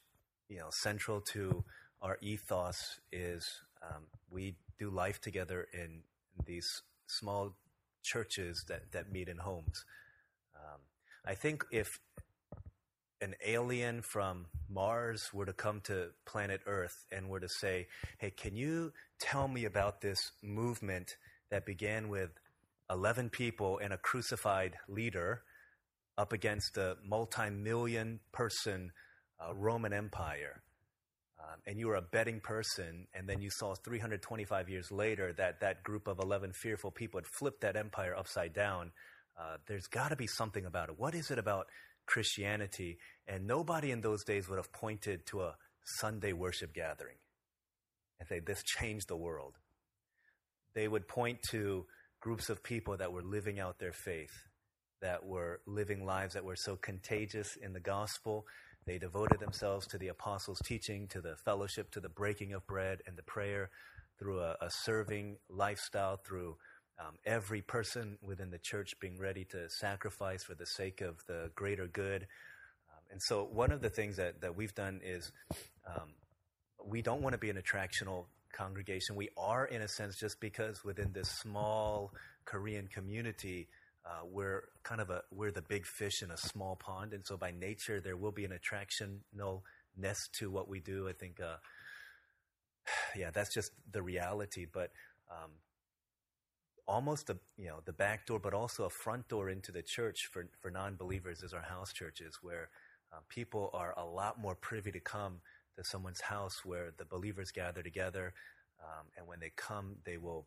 you know, central to our ethos is um, we do life together in these small churches that, that meet in homes. Um, I think if an alien from Mars were to come to planet Earth and were to say, Hey, can you tell me about this movement that began with 11 people and a crucified leader up against a multi million person uh, Roman Empire? Um, and you were a betting person, and then you saw 325 years later that that group of 11 fearful people had flipped that empire upside down. Uh, there's got to be something about it. What is it about Christianity? And nobody in those days would have pointed to a Sunday worship gathering and say, This changed the world. They would point to groups of people that were living out their faith, that were living lives that were so contagious in the gospel they devoted themselves to the apostles' teaching, to the fellowship, to the breaking of bread and the prayer through a, a serving lifestyle, through um, every person within the church being ready to sacrifice for the sake of the greater good. Um, and so, one of the things that, that we've done is um, we don't want to be an attractional congregation. We are, in a sense, just because within this small Korean community, uh, we're kind of a we're the big fish in a small pond, and so by nature there will be an attractionalness to what we do. I think, uh, yeah, that's just the reality. But um, almost a you know the back door, but also a front door into the church for for non-believers is our house churches, where uh, people are a lot more privy to come to someone's house where the believers gather together, um, and when they come, they will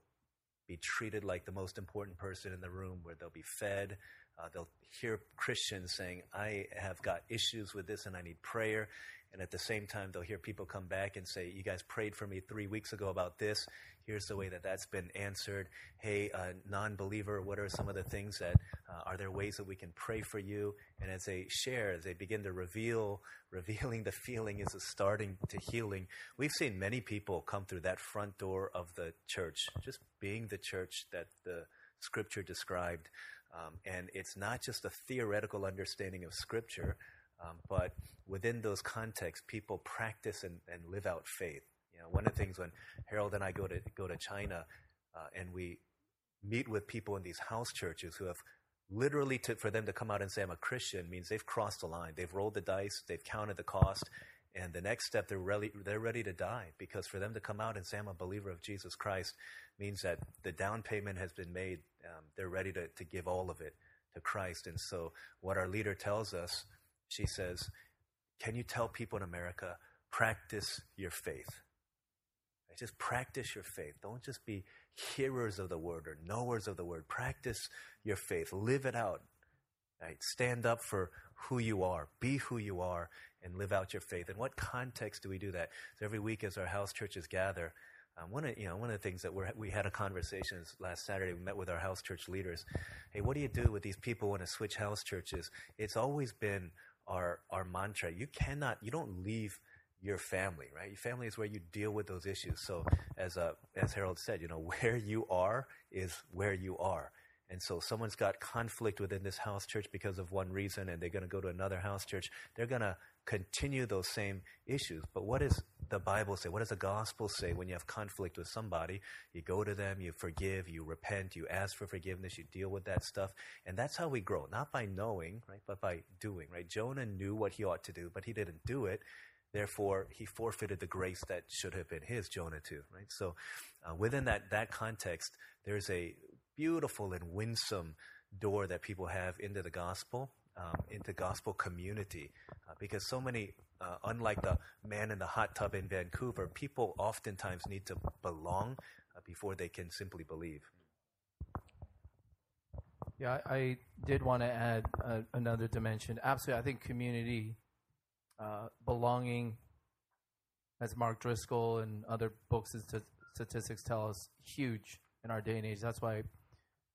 be treated like the most important person in the room, where they'll be fed. Uh, they'll hear Christians saying, I have got issues with this and I need prayer. And at the same time, they'll hear people come back and say, You guys prayed for me three weeks ago about this. Here's the way that that's been answered. Hey, uh, non believer, what are some of the things that uh, are there ways that we can pray for you? And as they share, as they begin to reveal, revealing the feeling is a starting to healing. We've seen many people come through that front door of the church, just being the church that the scripture described. Um, and it's not just a theoretical understanding of scripture, um, but within those contexts, people practice and, and, live out faith. You know, one of the things when Harold and I go to go to China, uh, and we meet with people in these house churches who have literally to, for them to come out and say I'm a Christian means they've crossed the line. They've rolled the dice. They've counted the cost. And the next step, they're ready, they're ready to die because for them to come out and say, I'm a believer of Jesus Christ means that the down payment has been made. Um, they're ready to, to give all of it to Christ. And so, what our leader tells us she says, Can you tell people in America, practice your faith? Just practice your faith. Don't just be hearers of the word or knowers of the word. Practice your faith. Live it out. Right? Stand up for who you are. Be who you are and live out your faith. In what context do we do that? So every week as our house churches gather, um, one of you know one of the things that we we had a conversation last Saturday. We met with our house church leaders. Hey, what do you do with these people want to switch house churches? It's always been our our mantra. You cannot, you don't leave your family, right? Your family is where you deal with those issues. So as uh, as Harold said, you know, where you are is where you are. And so someone's got conflict within this house church because of one reason and they're going to go to another house church. They're going to continue those same issues. But what does the Bible say? What does the gospel say when you have conflict with somebody? You go to them, you forgive, you repent, you ask for forgiveness, you deal with that stuff. And that's how we grow, not by knowing, right, but by doing, right? Jonah knew what he ought to do, but he didn't do it. Therefore, he forfeited the grace that should have been his, Jonah too, right? So, uh, within that, that context, there's a beautiful and winsome door that people have into the gospel um, into gospel community uh, because so many, uh, unlike the man in the hot tub in Vancouver, people oftentimes need to belong uh, before they can simply believe. Yeah, I, did want to add uh, another dimension. Absolutely, I think community, uh, belonging, as Mark Driscoll and other books and statistics tell us, huge in our day and age. That's why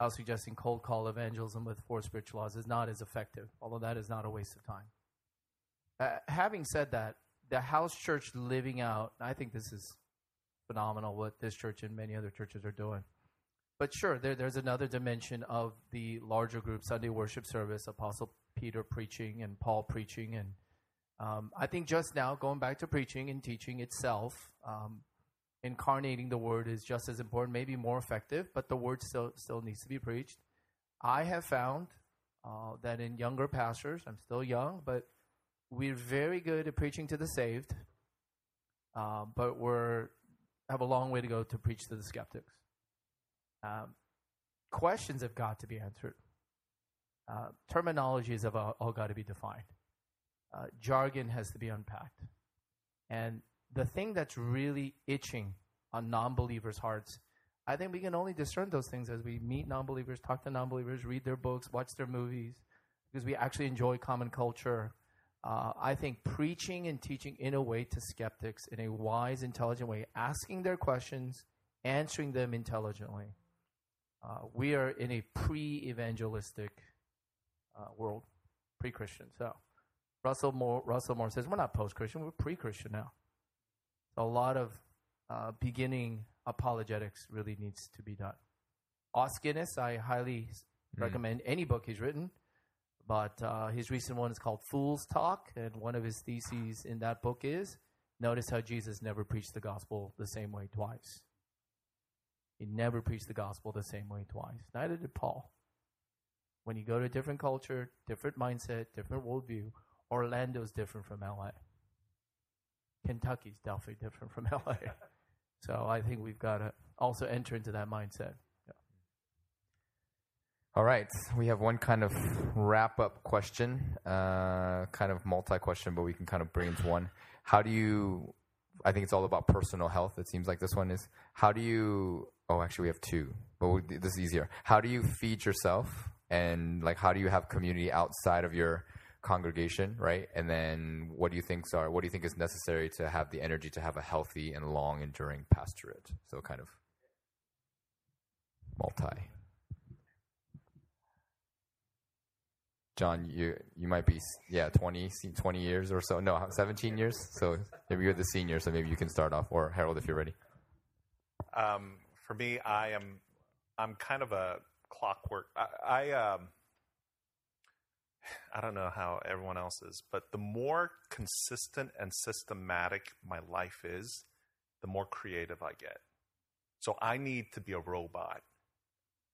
I was suggesting cold call evangelism with four spiritual laws is not as effective, although that is not a waste of time. Uh, having said that, the house church living out, I think this is phenomenal what this church and many other churches are doing. But sure, there, there's another dimension of the larger group Sunday worship service, Apostle Peter preaching and Paul preaching. And um, I think just now, going back to preaching and teaching itself, um, incarnating the word is just as important, maybe more effective, but the word still still needs to be preached. I have found uh, that in younger pastors, I'm still young, but we're very good at preaching to the saved, uh, but we're have a long way to go to preach to the skeptics. Um, questions have got to be answered. Uh, terminologies have all, all got to be defined. Uh, jargon has to be unpacked. And the thing that's really itching on non believers' hearts, I think we can only discern those things as we meet non believers, talk to non believers, read their books, watch their movies, because we actually enjoy common culture. Uh, I think preaching and teaching in a way to skeptics in a wise, intelligent way, asking their questions, answering them intelligently. Uh, we are in a pre evangelistic uh, world, pre Christian. So, Russell Moore, Russell Moore says, We're not post Christian, we're pre Christian now. A lot of uh, beginning apologetics really needs to be done. Os Guinness, I highly Mm. recommend any book he's written, but uh, his recent one is called Fool's Talk, and one of his theses in that book is notice how Jesus never preached the gospel the same way twice. He never preached the gospel the same way twice. Neither did Paul. When you go to a different culture, different mindset, different worldview, Orlando's different from LA. Kentucky's definitely different from LA. so I think we've got to also enter into that mindset. All right, we have one kind of wrap up question, uh, kind of multi question, but we can kind of bring into one. How do you? I think it's all about personal health. It seems like this one is. How do you? Oh, actually, we have two, but we, this is easier. How do you feed yourself, and like how do you have community outside of your congregation, right? And then what do you think are what do you think is necessary to have the energy to have a healthy and long enduring pastorate? So kind of multi. John, you you might be yeah 20, 20 years or so. No, seventeen years. So maybe you're the senior, so maybe you can start off. Or Harold, if you're ready. Um, for me, I am I'm kind of a clockwork. I, I um I don't know how everyone else is, but the more consistent and systematic my life is, the more creative I get. So I need to be a robot.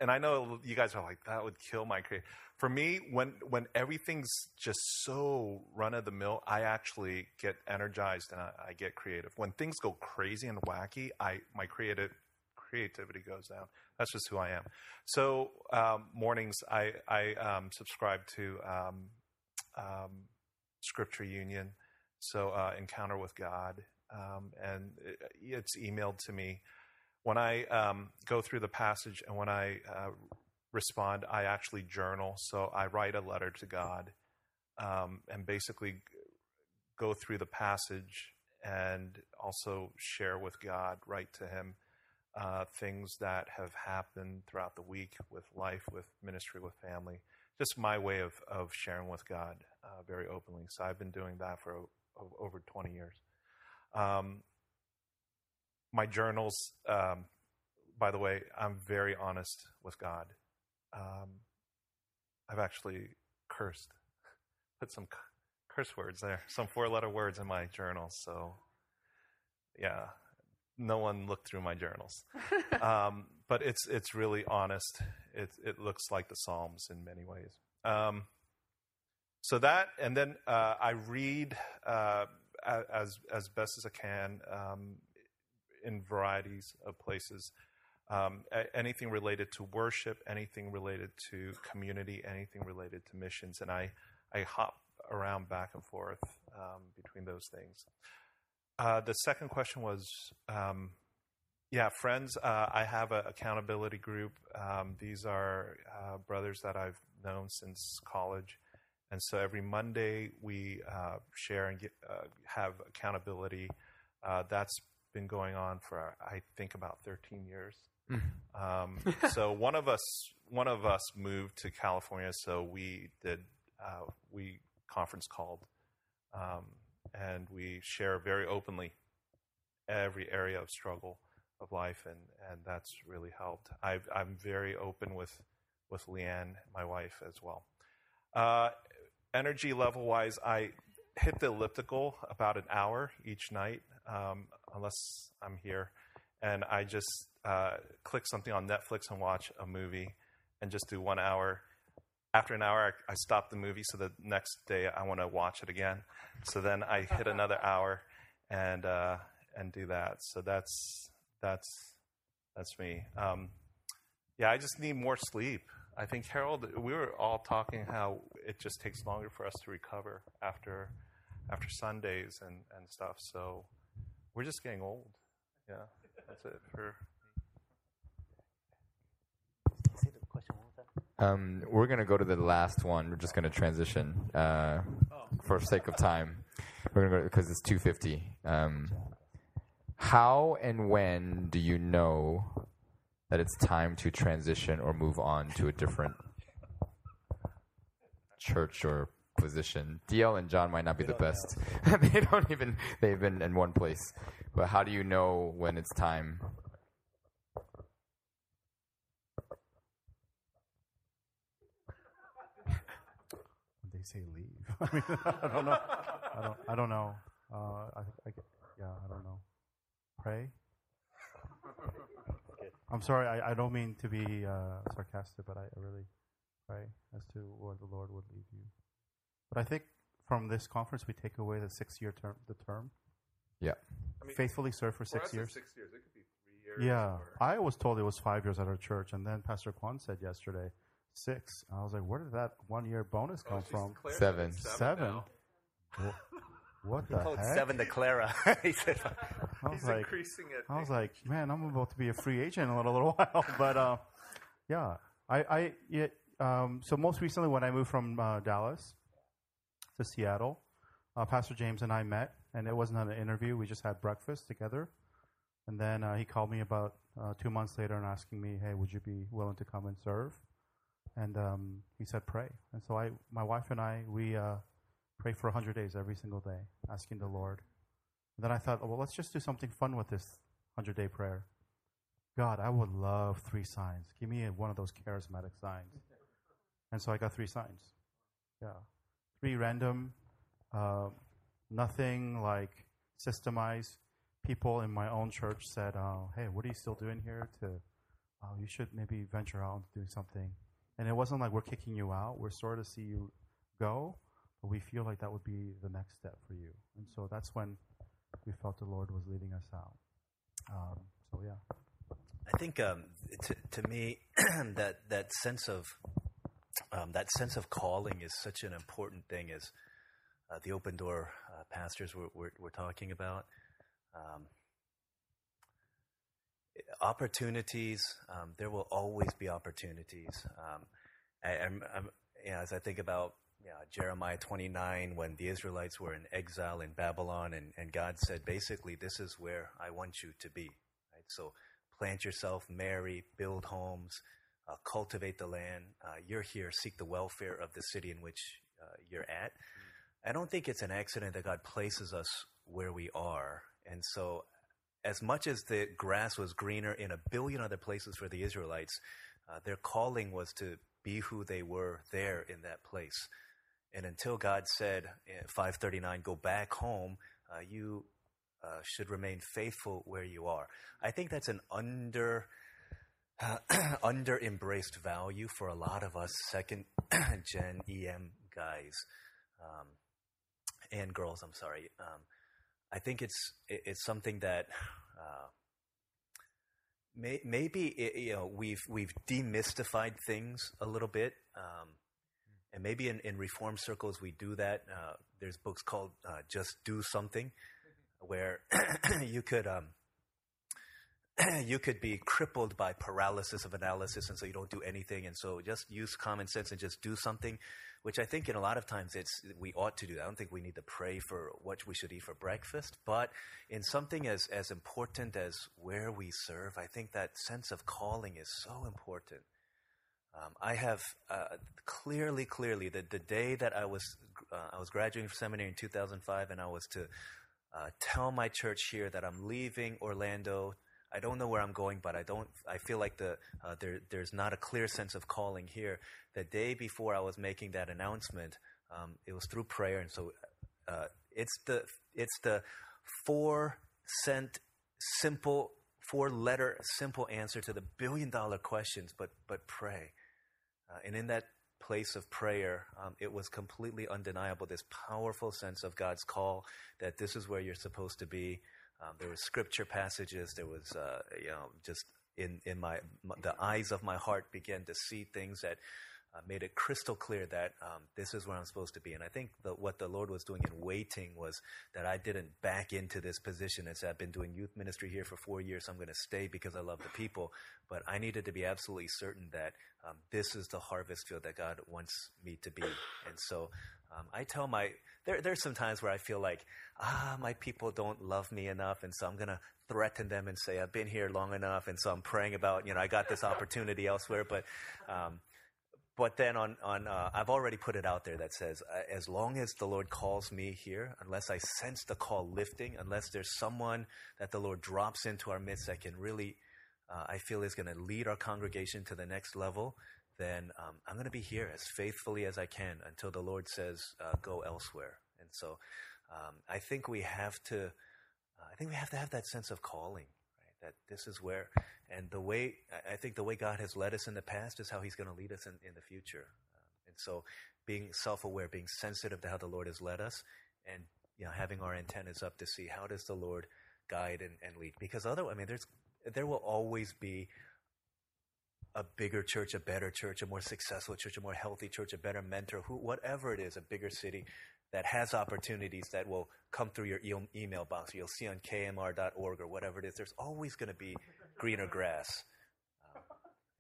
And I know you guys are like that would kill my creative. For me, when when everything's just so run of the mill, I actually get energized and I, I get creative. When things go crazy and wacky, I my creative creativity goes down. That's just who I am. So um, mornings, I I um, subscribe to um, um, Scripture Union, so uh, Encounter with God, um, and it, it's emailed to me. When I go through the passage and when I uh, respond, I actually journal. So I write a letter to God and basically go through the passage and also share with God, write to Him uh, things that have happened throughout the week with life, with ministry, with family. Just my way of, of sharing with God uh, very openly. So I've been doing that for o- over 20 years. Um, my journals, um, by the way, I'm very honest with God. Um, I've actually cursed, put some curse words there, some four letter words in my journal. So, yeah, no one looked through my journals. um, but it's, it's really honest. It, it looks like the Psalms in many ways. Um, so that, and then uh, I read uh, as, as best as I can um, in varieties of places. Um, anything related to worship, anything related to community, anything related to missions, and I, I hop around back and forth um, between those things. Uh, the second question was, um, yeah, friends. Uh, I have an accountability group. Um, these are uh, brothers that I've known since college, and so every Monday we uh, share and get, uh, have accountability. Uh, that's been going on for I think about 13 years. Um, so one of us one of us moved to California, so we did uh, we conference called, um, and we share very openly every area of struggle of life, and and that's really helped. i I'm very open with with Leanne, my wife, as well. Uh, energy level wise, I hit the elliptical about an hour each night, um, unless I'm here, and I just uh, click something on Netflix and watch a movie, and just do one hour. After an hour, I, I stop the movie, so the next day I want to watch it again. So then I hit another hour and uh, and do that. So that's that's that's me. Um, yeah, I just need more sleep. I think Harold, we were all talking how it just takes longer for us to recover after after Sundays and, and stuff. So we're just getting old. Yeah, that's it for. Say the question one more time. Um, we're going to go to the last one. We're just going to transition uh, for sake of time. We're going to go because it's 250. Um, how and when do you know that it's time to transition or move on to a different church or position? DL and John might not be the best. they don't even, they've been in one place. But how do you know when it's time? They say leave. I mean, I don't know. I don't. I don't know. Uh, I, I, yeah, I don't know. Pray. I'm sorry. I, I don't mean to be uh, sarcastic, but I, I really pray as to where the Lord would lead you. But I think from this conference we take away the six-year term. The term. Yeah. Faithfully serve for six years. Six years. It could be three years. Yeah, I was told it was five years at our church, and then Pastor Kwan said yesterday six. I was like, where did that one-year bonus come from? Seven. Seven. Wha- What the Code heck? seven to Clara. he said, I was He's like, increasing it. I was like, man, I'm about to be a free agent in a little, little while. But uh, yeah, I, I yeah, um, so most recently when I moved from uh, Dallas to Seattle, uh, Pastor James and I met, and it wasn't an interview. We just had breakfast together, and then uh, he called me about uh, two months later and asking me, hey, would you be willing to come and serve? And um, he said, pray. And so I, my wife and I, we uh, pray for 100 days every single day, asking the Lord. And then I thought, well, let's just do something fun with this 100 day prayer. God, I would love three signs. Give me one of those charismatic signs. And so I got three signs. Yeah. Three random, uh, nothing like systemized. People in my own church said, uh, hey, what are you still doing here? To, oh, you should maybe venture out and do something. And it wasn't like we're kicking you out. We're sorry to see you go, but we feel like that would be the next step for you. And so that's when we felt the Lord was leading us out. Um, so yeah. I think um, to, to me that that sense of um, that sense of calling is such an important thing as uh, the open door uh, pastors were, were, were talking about. Um, opportunities, um, there will always be opportunities. Um, I, I'm, I'm, you know, as I think about you know, Jeremiah 29, when the Israelites were in exile in Babylon, and, and God said, basically, this is where I want you to be. Right? So plant yourself, marry, build homes, uh, cultivate the land. Uh, you're here, seek the welfare of the city in which uh, you're at. I don't think it's an accident that God places us where we are. And so, as much as the grass was greener in a billion other places for the Israelites, uh, their calling was to be who they were there in that place. And until God said, in 539, go back home, uh, you uh, should remain faithful where you are. I think that's an under under embraced value for a lot of us second gen EM guys um, and girls. I'm sorry. Um, I think it's it's something that uh, may, maybe it, you know we've we've demystified things a little bit. Um, and maybe in, in reform circles we do that. Uh, there's books called uh, "Just Do Something," where you could um, you could be crippled by paralysis of analysis, and so you don't do anything. And so just use common sense and just do something, which I think in a lot of times it's we ought to do. I don't think we need to pray for what we should eat for breakfast, but in something as as important as where we serve, I think that sense of calling is so important. Um, I have uh, clearly, clearly, the, the day that I was uh, I was graduating from seminary in 2005, and I was to uh, tell my church here that I'm leaving Orlando. I don't know where I'm going, but I don't. I feel like the uh, there there's not a clear sense of calling here. The day before I was making that announcement, um, it was through prayer, and so uh, it's the it's the four cent simple four letter simple answer to the billion dollar questions, but but pray. Uh, and in that place of prayer, um, it was completely undeniable this powerful sense of God's call that this is where you're supposed to be. Um, there were scripture passages. There was, uh, you know, just in in my, my, the eyes of my heart began to see things that uh, made it crystal clear that um, this is where I'm supposed to be. And I think that what the Lord was doing in waiting was that I didn't back into this position and say, I've been doing youth ministry here for four years, so I'm going to stay because I love the people. But I needed to be absolutely certain that um, this is the harvest field that God wants me to be. And so um, I tell my, there, there's some times where I feel like, ah, my people don't love me enough. And so I'm going to threaten them and say, I've been here long enough. And so I'm praying about, you know, I got this opportunity elsewhere. But, um, but then on, on uh, I've already put it out there that says, uh, as long as the Lord calls me here, unless I sense the call lifting, unless there's someone that the Lord drops into our midst that can really, uh, I feel is going to lead our congregation to the next level, then um, I'm going to be here as faithfully as I can until the Lord says, uh, go elsewhere. And so um, I think we have to, uh, I think we have to have that sense of calling that this is where, and the way, I think the way God has led us in the past is how He's going to lead us in, in the future. Uh, and so being self aware, being sensitive to how the Lord has led us, and you know, having our antennas up to see how does the Lord guide and, and lead. Because otherwise, I mean, there's, there will always be a bigger church, a better church, a more successful church, a more healthy church, a better mentor, who, whatever it is, a bigger city that has opportunities that will come through your e- email box. You'll see on kmr.org or whatever it is. There's always going to be greener grass. Um,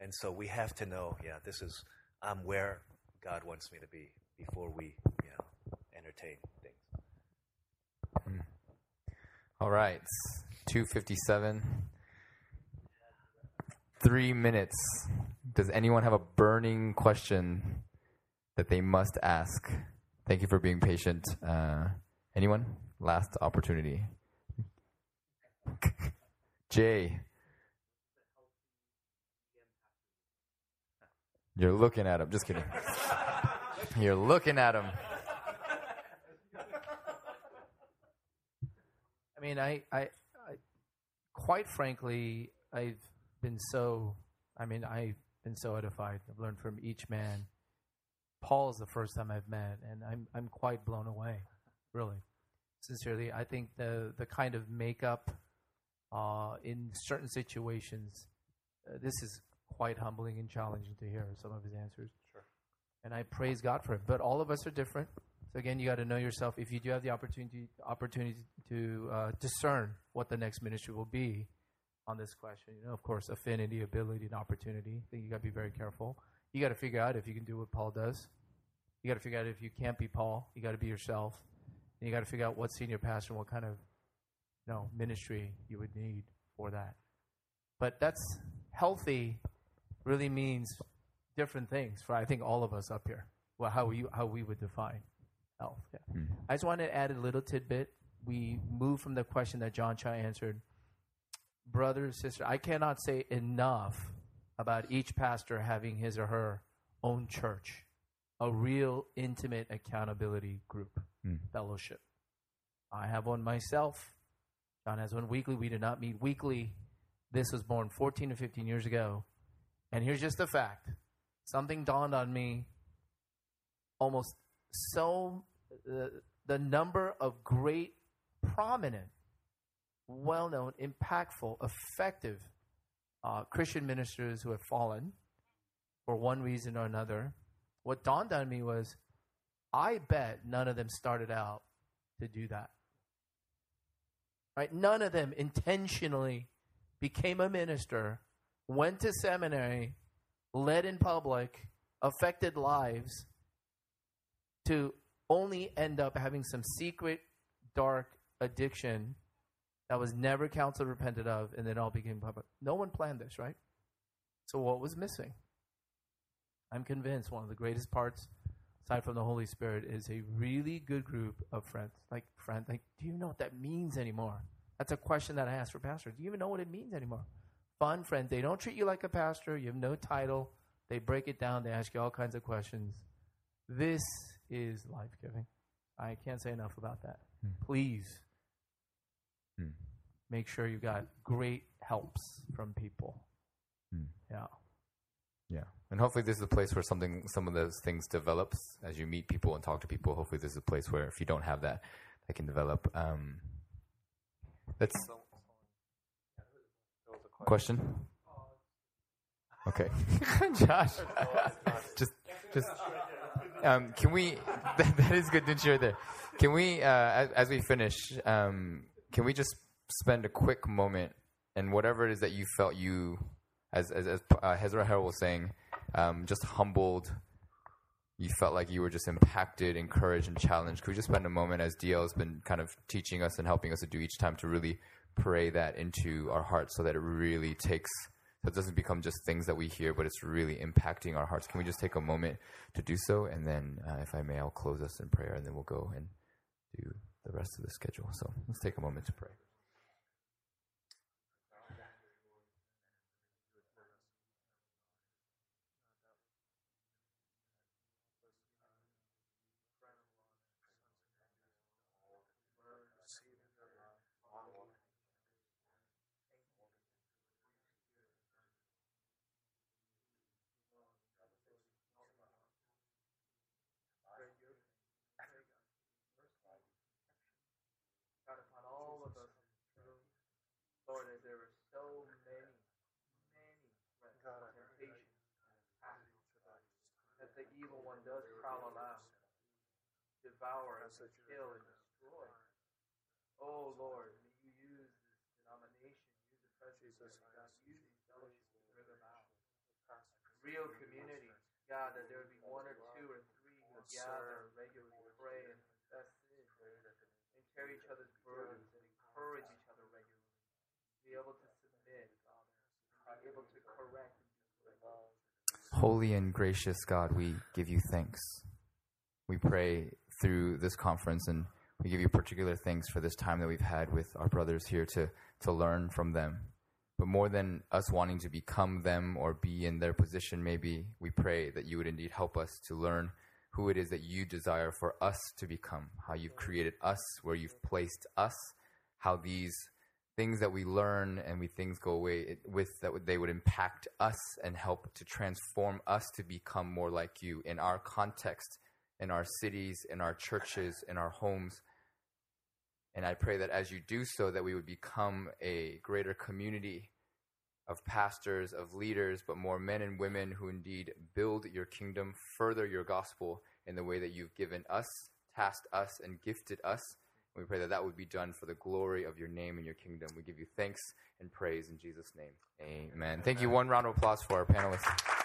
and so we have to know, yeah, this is, I'm where God wants me to be before we, you know, entertain things. All right. 257. Three minutes. Does anyone have a burning question that they must ask? Thank you for being patient. Uh, anyone? Last opportunity. Jay. You're looking at him. Just kidding. You're looking at him. I mean, I, I, I, quite frankly, I've been so, I mean, I've been so edified. I've learned from each man. Paul is the first time I've met, and I'm, I'm quite blown away, really. Sincerely, I think the, the kind of makeup uh, in certain situations, uh, this is quite humbling and challenging to hear some of his answers. Sure. And I praise God for it. But all of us are different. So again, you got to know yourself. If you do have the opportunity opportunity to uh, discern what the next ministry will be on this question, you know, of course, affinity, ability, and opportunity. I think you got to be very careful. You got to figure out if you can do what Paul does. You got to figure out if you can't be Paul. You got to be yourself, and you got to figure out what senior pastor what kind of you know ministry you would need for that. But that's healthy. Really means different things for I think all of us up here. Well, how we how we would define health. Yeah. Mm. I just wanted to add a little tidbit. We move from the question that John Cha answered. Brother, sister, I cannot say enough about each pastor having his or her own church, a real intimate accountability group, Mm. fellowship. I have one myself. John has one weekly. We do not meet weekly. This was born 14 to 15 years ago. And here's just a fact something dawned on me almost so uh, the number of great, prominent, well known, impactful, effective uh, Christian ministers who have fallen for one reason or another. What dawned on me was I bet none of them started out to do that. Right? None of them intentionally became a minister, went to seminary, led in public, affected lives to only end up having some secret, dark addiction that was never counseled, repented of, and then all became public. No one planned this, right? So what was missing? I'm convinced one of the greatest parts, aside from the Holy Spirit, is a really good group of friends. Like friends, like, do you know what that means anymore? That's a question that I ask for pastors. Do you even know what it means anymore? Fun friends. They don't treat you like a pastor. You have no title. They break it down. They ask you all kinds of questions. This is life giving. I can't say enough about that. Hmm. Please Hmm. make sure you got great helps from people. Hmm. Yeah. Yeah, and hopefully this is a place where something, some of those things develops as you meet people and talk to people. Hopefully this is a place where if you don't have that, that can develop. Um, let's question. Okay, Josh, just just um, can we? That, that is good to share there. Can we, uh, as, as we finish, um, can we just spend a quick moment and whatever it is that you felt you, as as, as uh, Hezra Harold was saying, um, just humbled. You felt like you were just impacted, encouraged, and challenged. Could we just spend a moment, as DL has been kind of teaching us and helping us to do each time, to really pray that into our hearts, so that it really takes so it doesn't become just things that we hear, but it's really impacting our hearts. Can we just take a moment to do so? And then, uh, if I may, I'll close us in prayer and then we'll go and do the rest of the schedule. So let's take a moment to pray. God, upon all of us in this room, Lord, as there are so many, many threats and temptations that the evil does prowl around, devour and kill and destroy. Oh Lord, may you use this denomination, use the presbytery, God, use these fellowships to bring about real community. God, that there would be one or two or three who gather regularly pray and confess sin and carry each other's burdens and encourage each other regularly. Be able to submit, Father. Be able to correct and do correct. Holy and gracious God, we give you thanks. We pray through this conference and we give you particular thanks for this time that we've had with our brothers here to, to learn from them. But more than us wanting to become them or be in their position, maybe we pray that you would indeed help us to learn who it is that you desire for us to become, how you've created us, where you've placed us, how these things that we learn and we things go away it- with that they would impact us and help to transform us to become more like you in our context, in our cities, in our churches, in our homes. And I pray that as you do so, that we would become a greater community of pastors, of leaders, but more men and women who indeed build your kingdom, further your gospel in the way that you've given us, tasked us, and gifted us. We pray that that would be done for the glory of your name and your kingdom. We give you thanks and praise in Jesus' name. Amen. Thank you. One round of applause for our panelists.